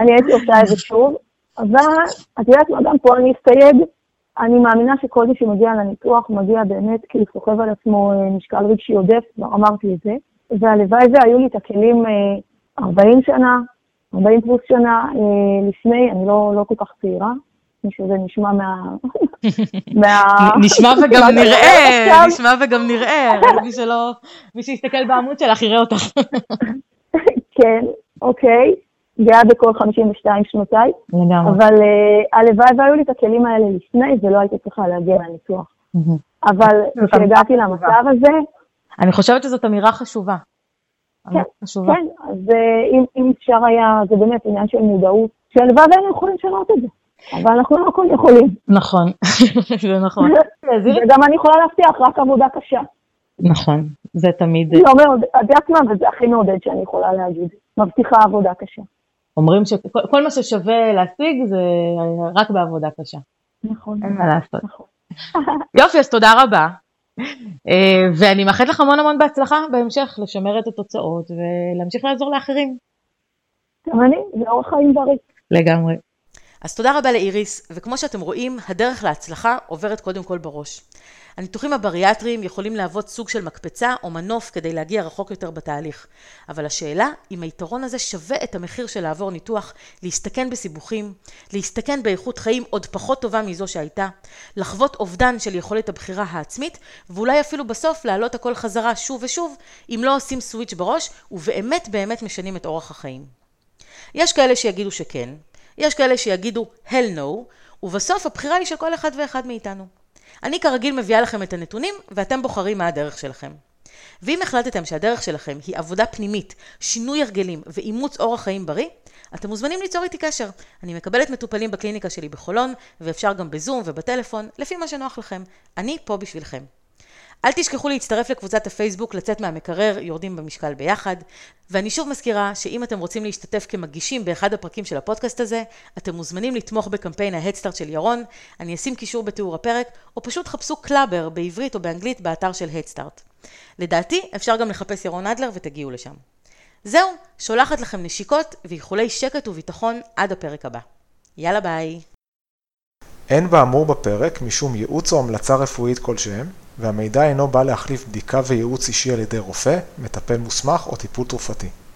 אני הייתי עושה את זה שוב, אבל את יודעת מה, גם פה אני אסתייג. אני מאמינה שכל מי שמגיע לניתוח מגיע באמת כי הוא סוחב על עצמו אה, משקל רגשי עודף, כבר אמרתי את זה, והלוואי והיו לי את הכלים 40 שנה, 40 פלוס שנה אה, לפני, אני לא, לא כל כך צעירה, מי שזה נשמע מה... נשמע וגם נראה, נשמע וגם נראה, מי שלא, מי שיסתכל בעמוד שלך יראה אותך. כן, אוקיי, גאה בכל 52 שנותיי. לגמרי. אבל uh, הלוואי והיו לי את הכלים האלה לפני, ולא הייתי צריכה להגיע לניתוח. אבל כשהגעתי למצב הזה... אני חושבת שזאת אמירה חשובה. כן, חשובה. כן, אז uh, אם, אם אפשר היה, זה באמת עניין של מודעות, שהלוואי והיינו יכולים לשנות את זה. אבל אנחנו לא הכל יכולים. נכון, זה נכון. וגם אני יכולה להבטיח רק עבודה קשה. נכון, זה תמיד... לא מאוד, את יודעת מה, וזה הכי מעודד שאני יכולה להגיד. מבטיחה עבודה קשה. אומרים שכל מה ששווה להשיג זה רק בעבודה קשה. נכון. אין מה לעשות. נכון. יופי, אז תודה רבה. אה, ואני מאחלת לך המון המון בהצלחה בהמשך, לשמר את התוצאות ולהמשיך לעזור לאחרים. גם אני, זה אורח חיים בריא. לגמרי. אז תודה רבה לאיריס, וכמו שאתם רואים, הדרך להצלחה עוברת קודם כל בראש. הניתוחים הבריאטריים יכולים להוות סוג של מקפצה או מנוף כדי להגיע רחוק יותר בתהליך. אבל השאלה, אם היתרון הזה שווה את המחיר של לעבור ניתוח, להסתכן בסיבוכים, להסתכן באיכות חיים עוד פחות טובה מזו שהייתה, לחוות אובדן של יכולת הבחירה העצמית, ואולי אפילו בסוף להעלות הכל חזרה שוב ושוב, אם לא עושים סוויץ' בראש, ובאמת באמת משנים את אורח החיים. יש כאלה שיגידו שכן, יש כאלה שיגידו hell no, ובסוף הבחירה היא של כל אחד ואחד מאיתנו. אני כרגיל מביאה לכם את הנתונים, ואתם בוחרים מה הדרך שלכם. ואם החלטתם שהדרך שלכם היא עבודה פנימית, שינוי הרגלים ואימוץ אורח חיים בריא, אתם מוזמנים ליצור איתי קשר. אני מקבלת מטופלים בקליניקה שלי בחולון, ואפשר גם בזום ובטלפון, לפי מה שנוח לכם. אני פה בשבילכם. אל תשכחו להצטרף לקבוצת הפייסבוק לצאת מהמקרר, יורדים במשקל ביחד. ואני שוב מזכירה שאם אתם רוצים להשתתף כמגישים באחד הפרקים של הפודקאסט הזה, אתם מוזמנים לתמוך בקמפיין ההדסטארט של ירון, אני אשים קישור בתיאור הפרק, או פשוט חפשו קלאבר בעברית או באנגלית באתר של הדסטארט. לדעתי, אפשר גם לחפש ירון אדלר ותגיעו לשם. זהו, שולחת לכם נשיקות ואיחולי שקט וביטחון עד הפרק הבא. יאללה ביי. אין באמור בפרק משום ייעוץ או המלצה רפואית כלשהם, והמידע אינו בא להחליף בדיקה וייעוץ אישי על ידי רופא, מטפל מוסמך או טיפול תרופתי.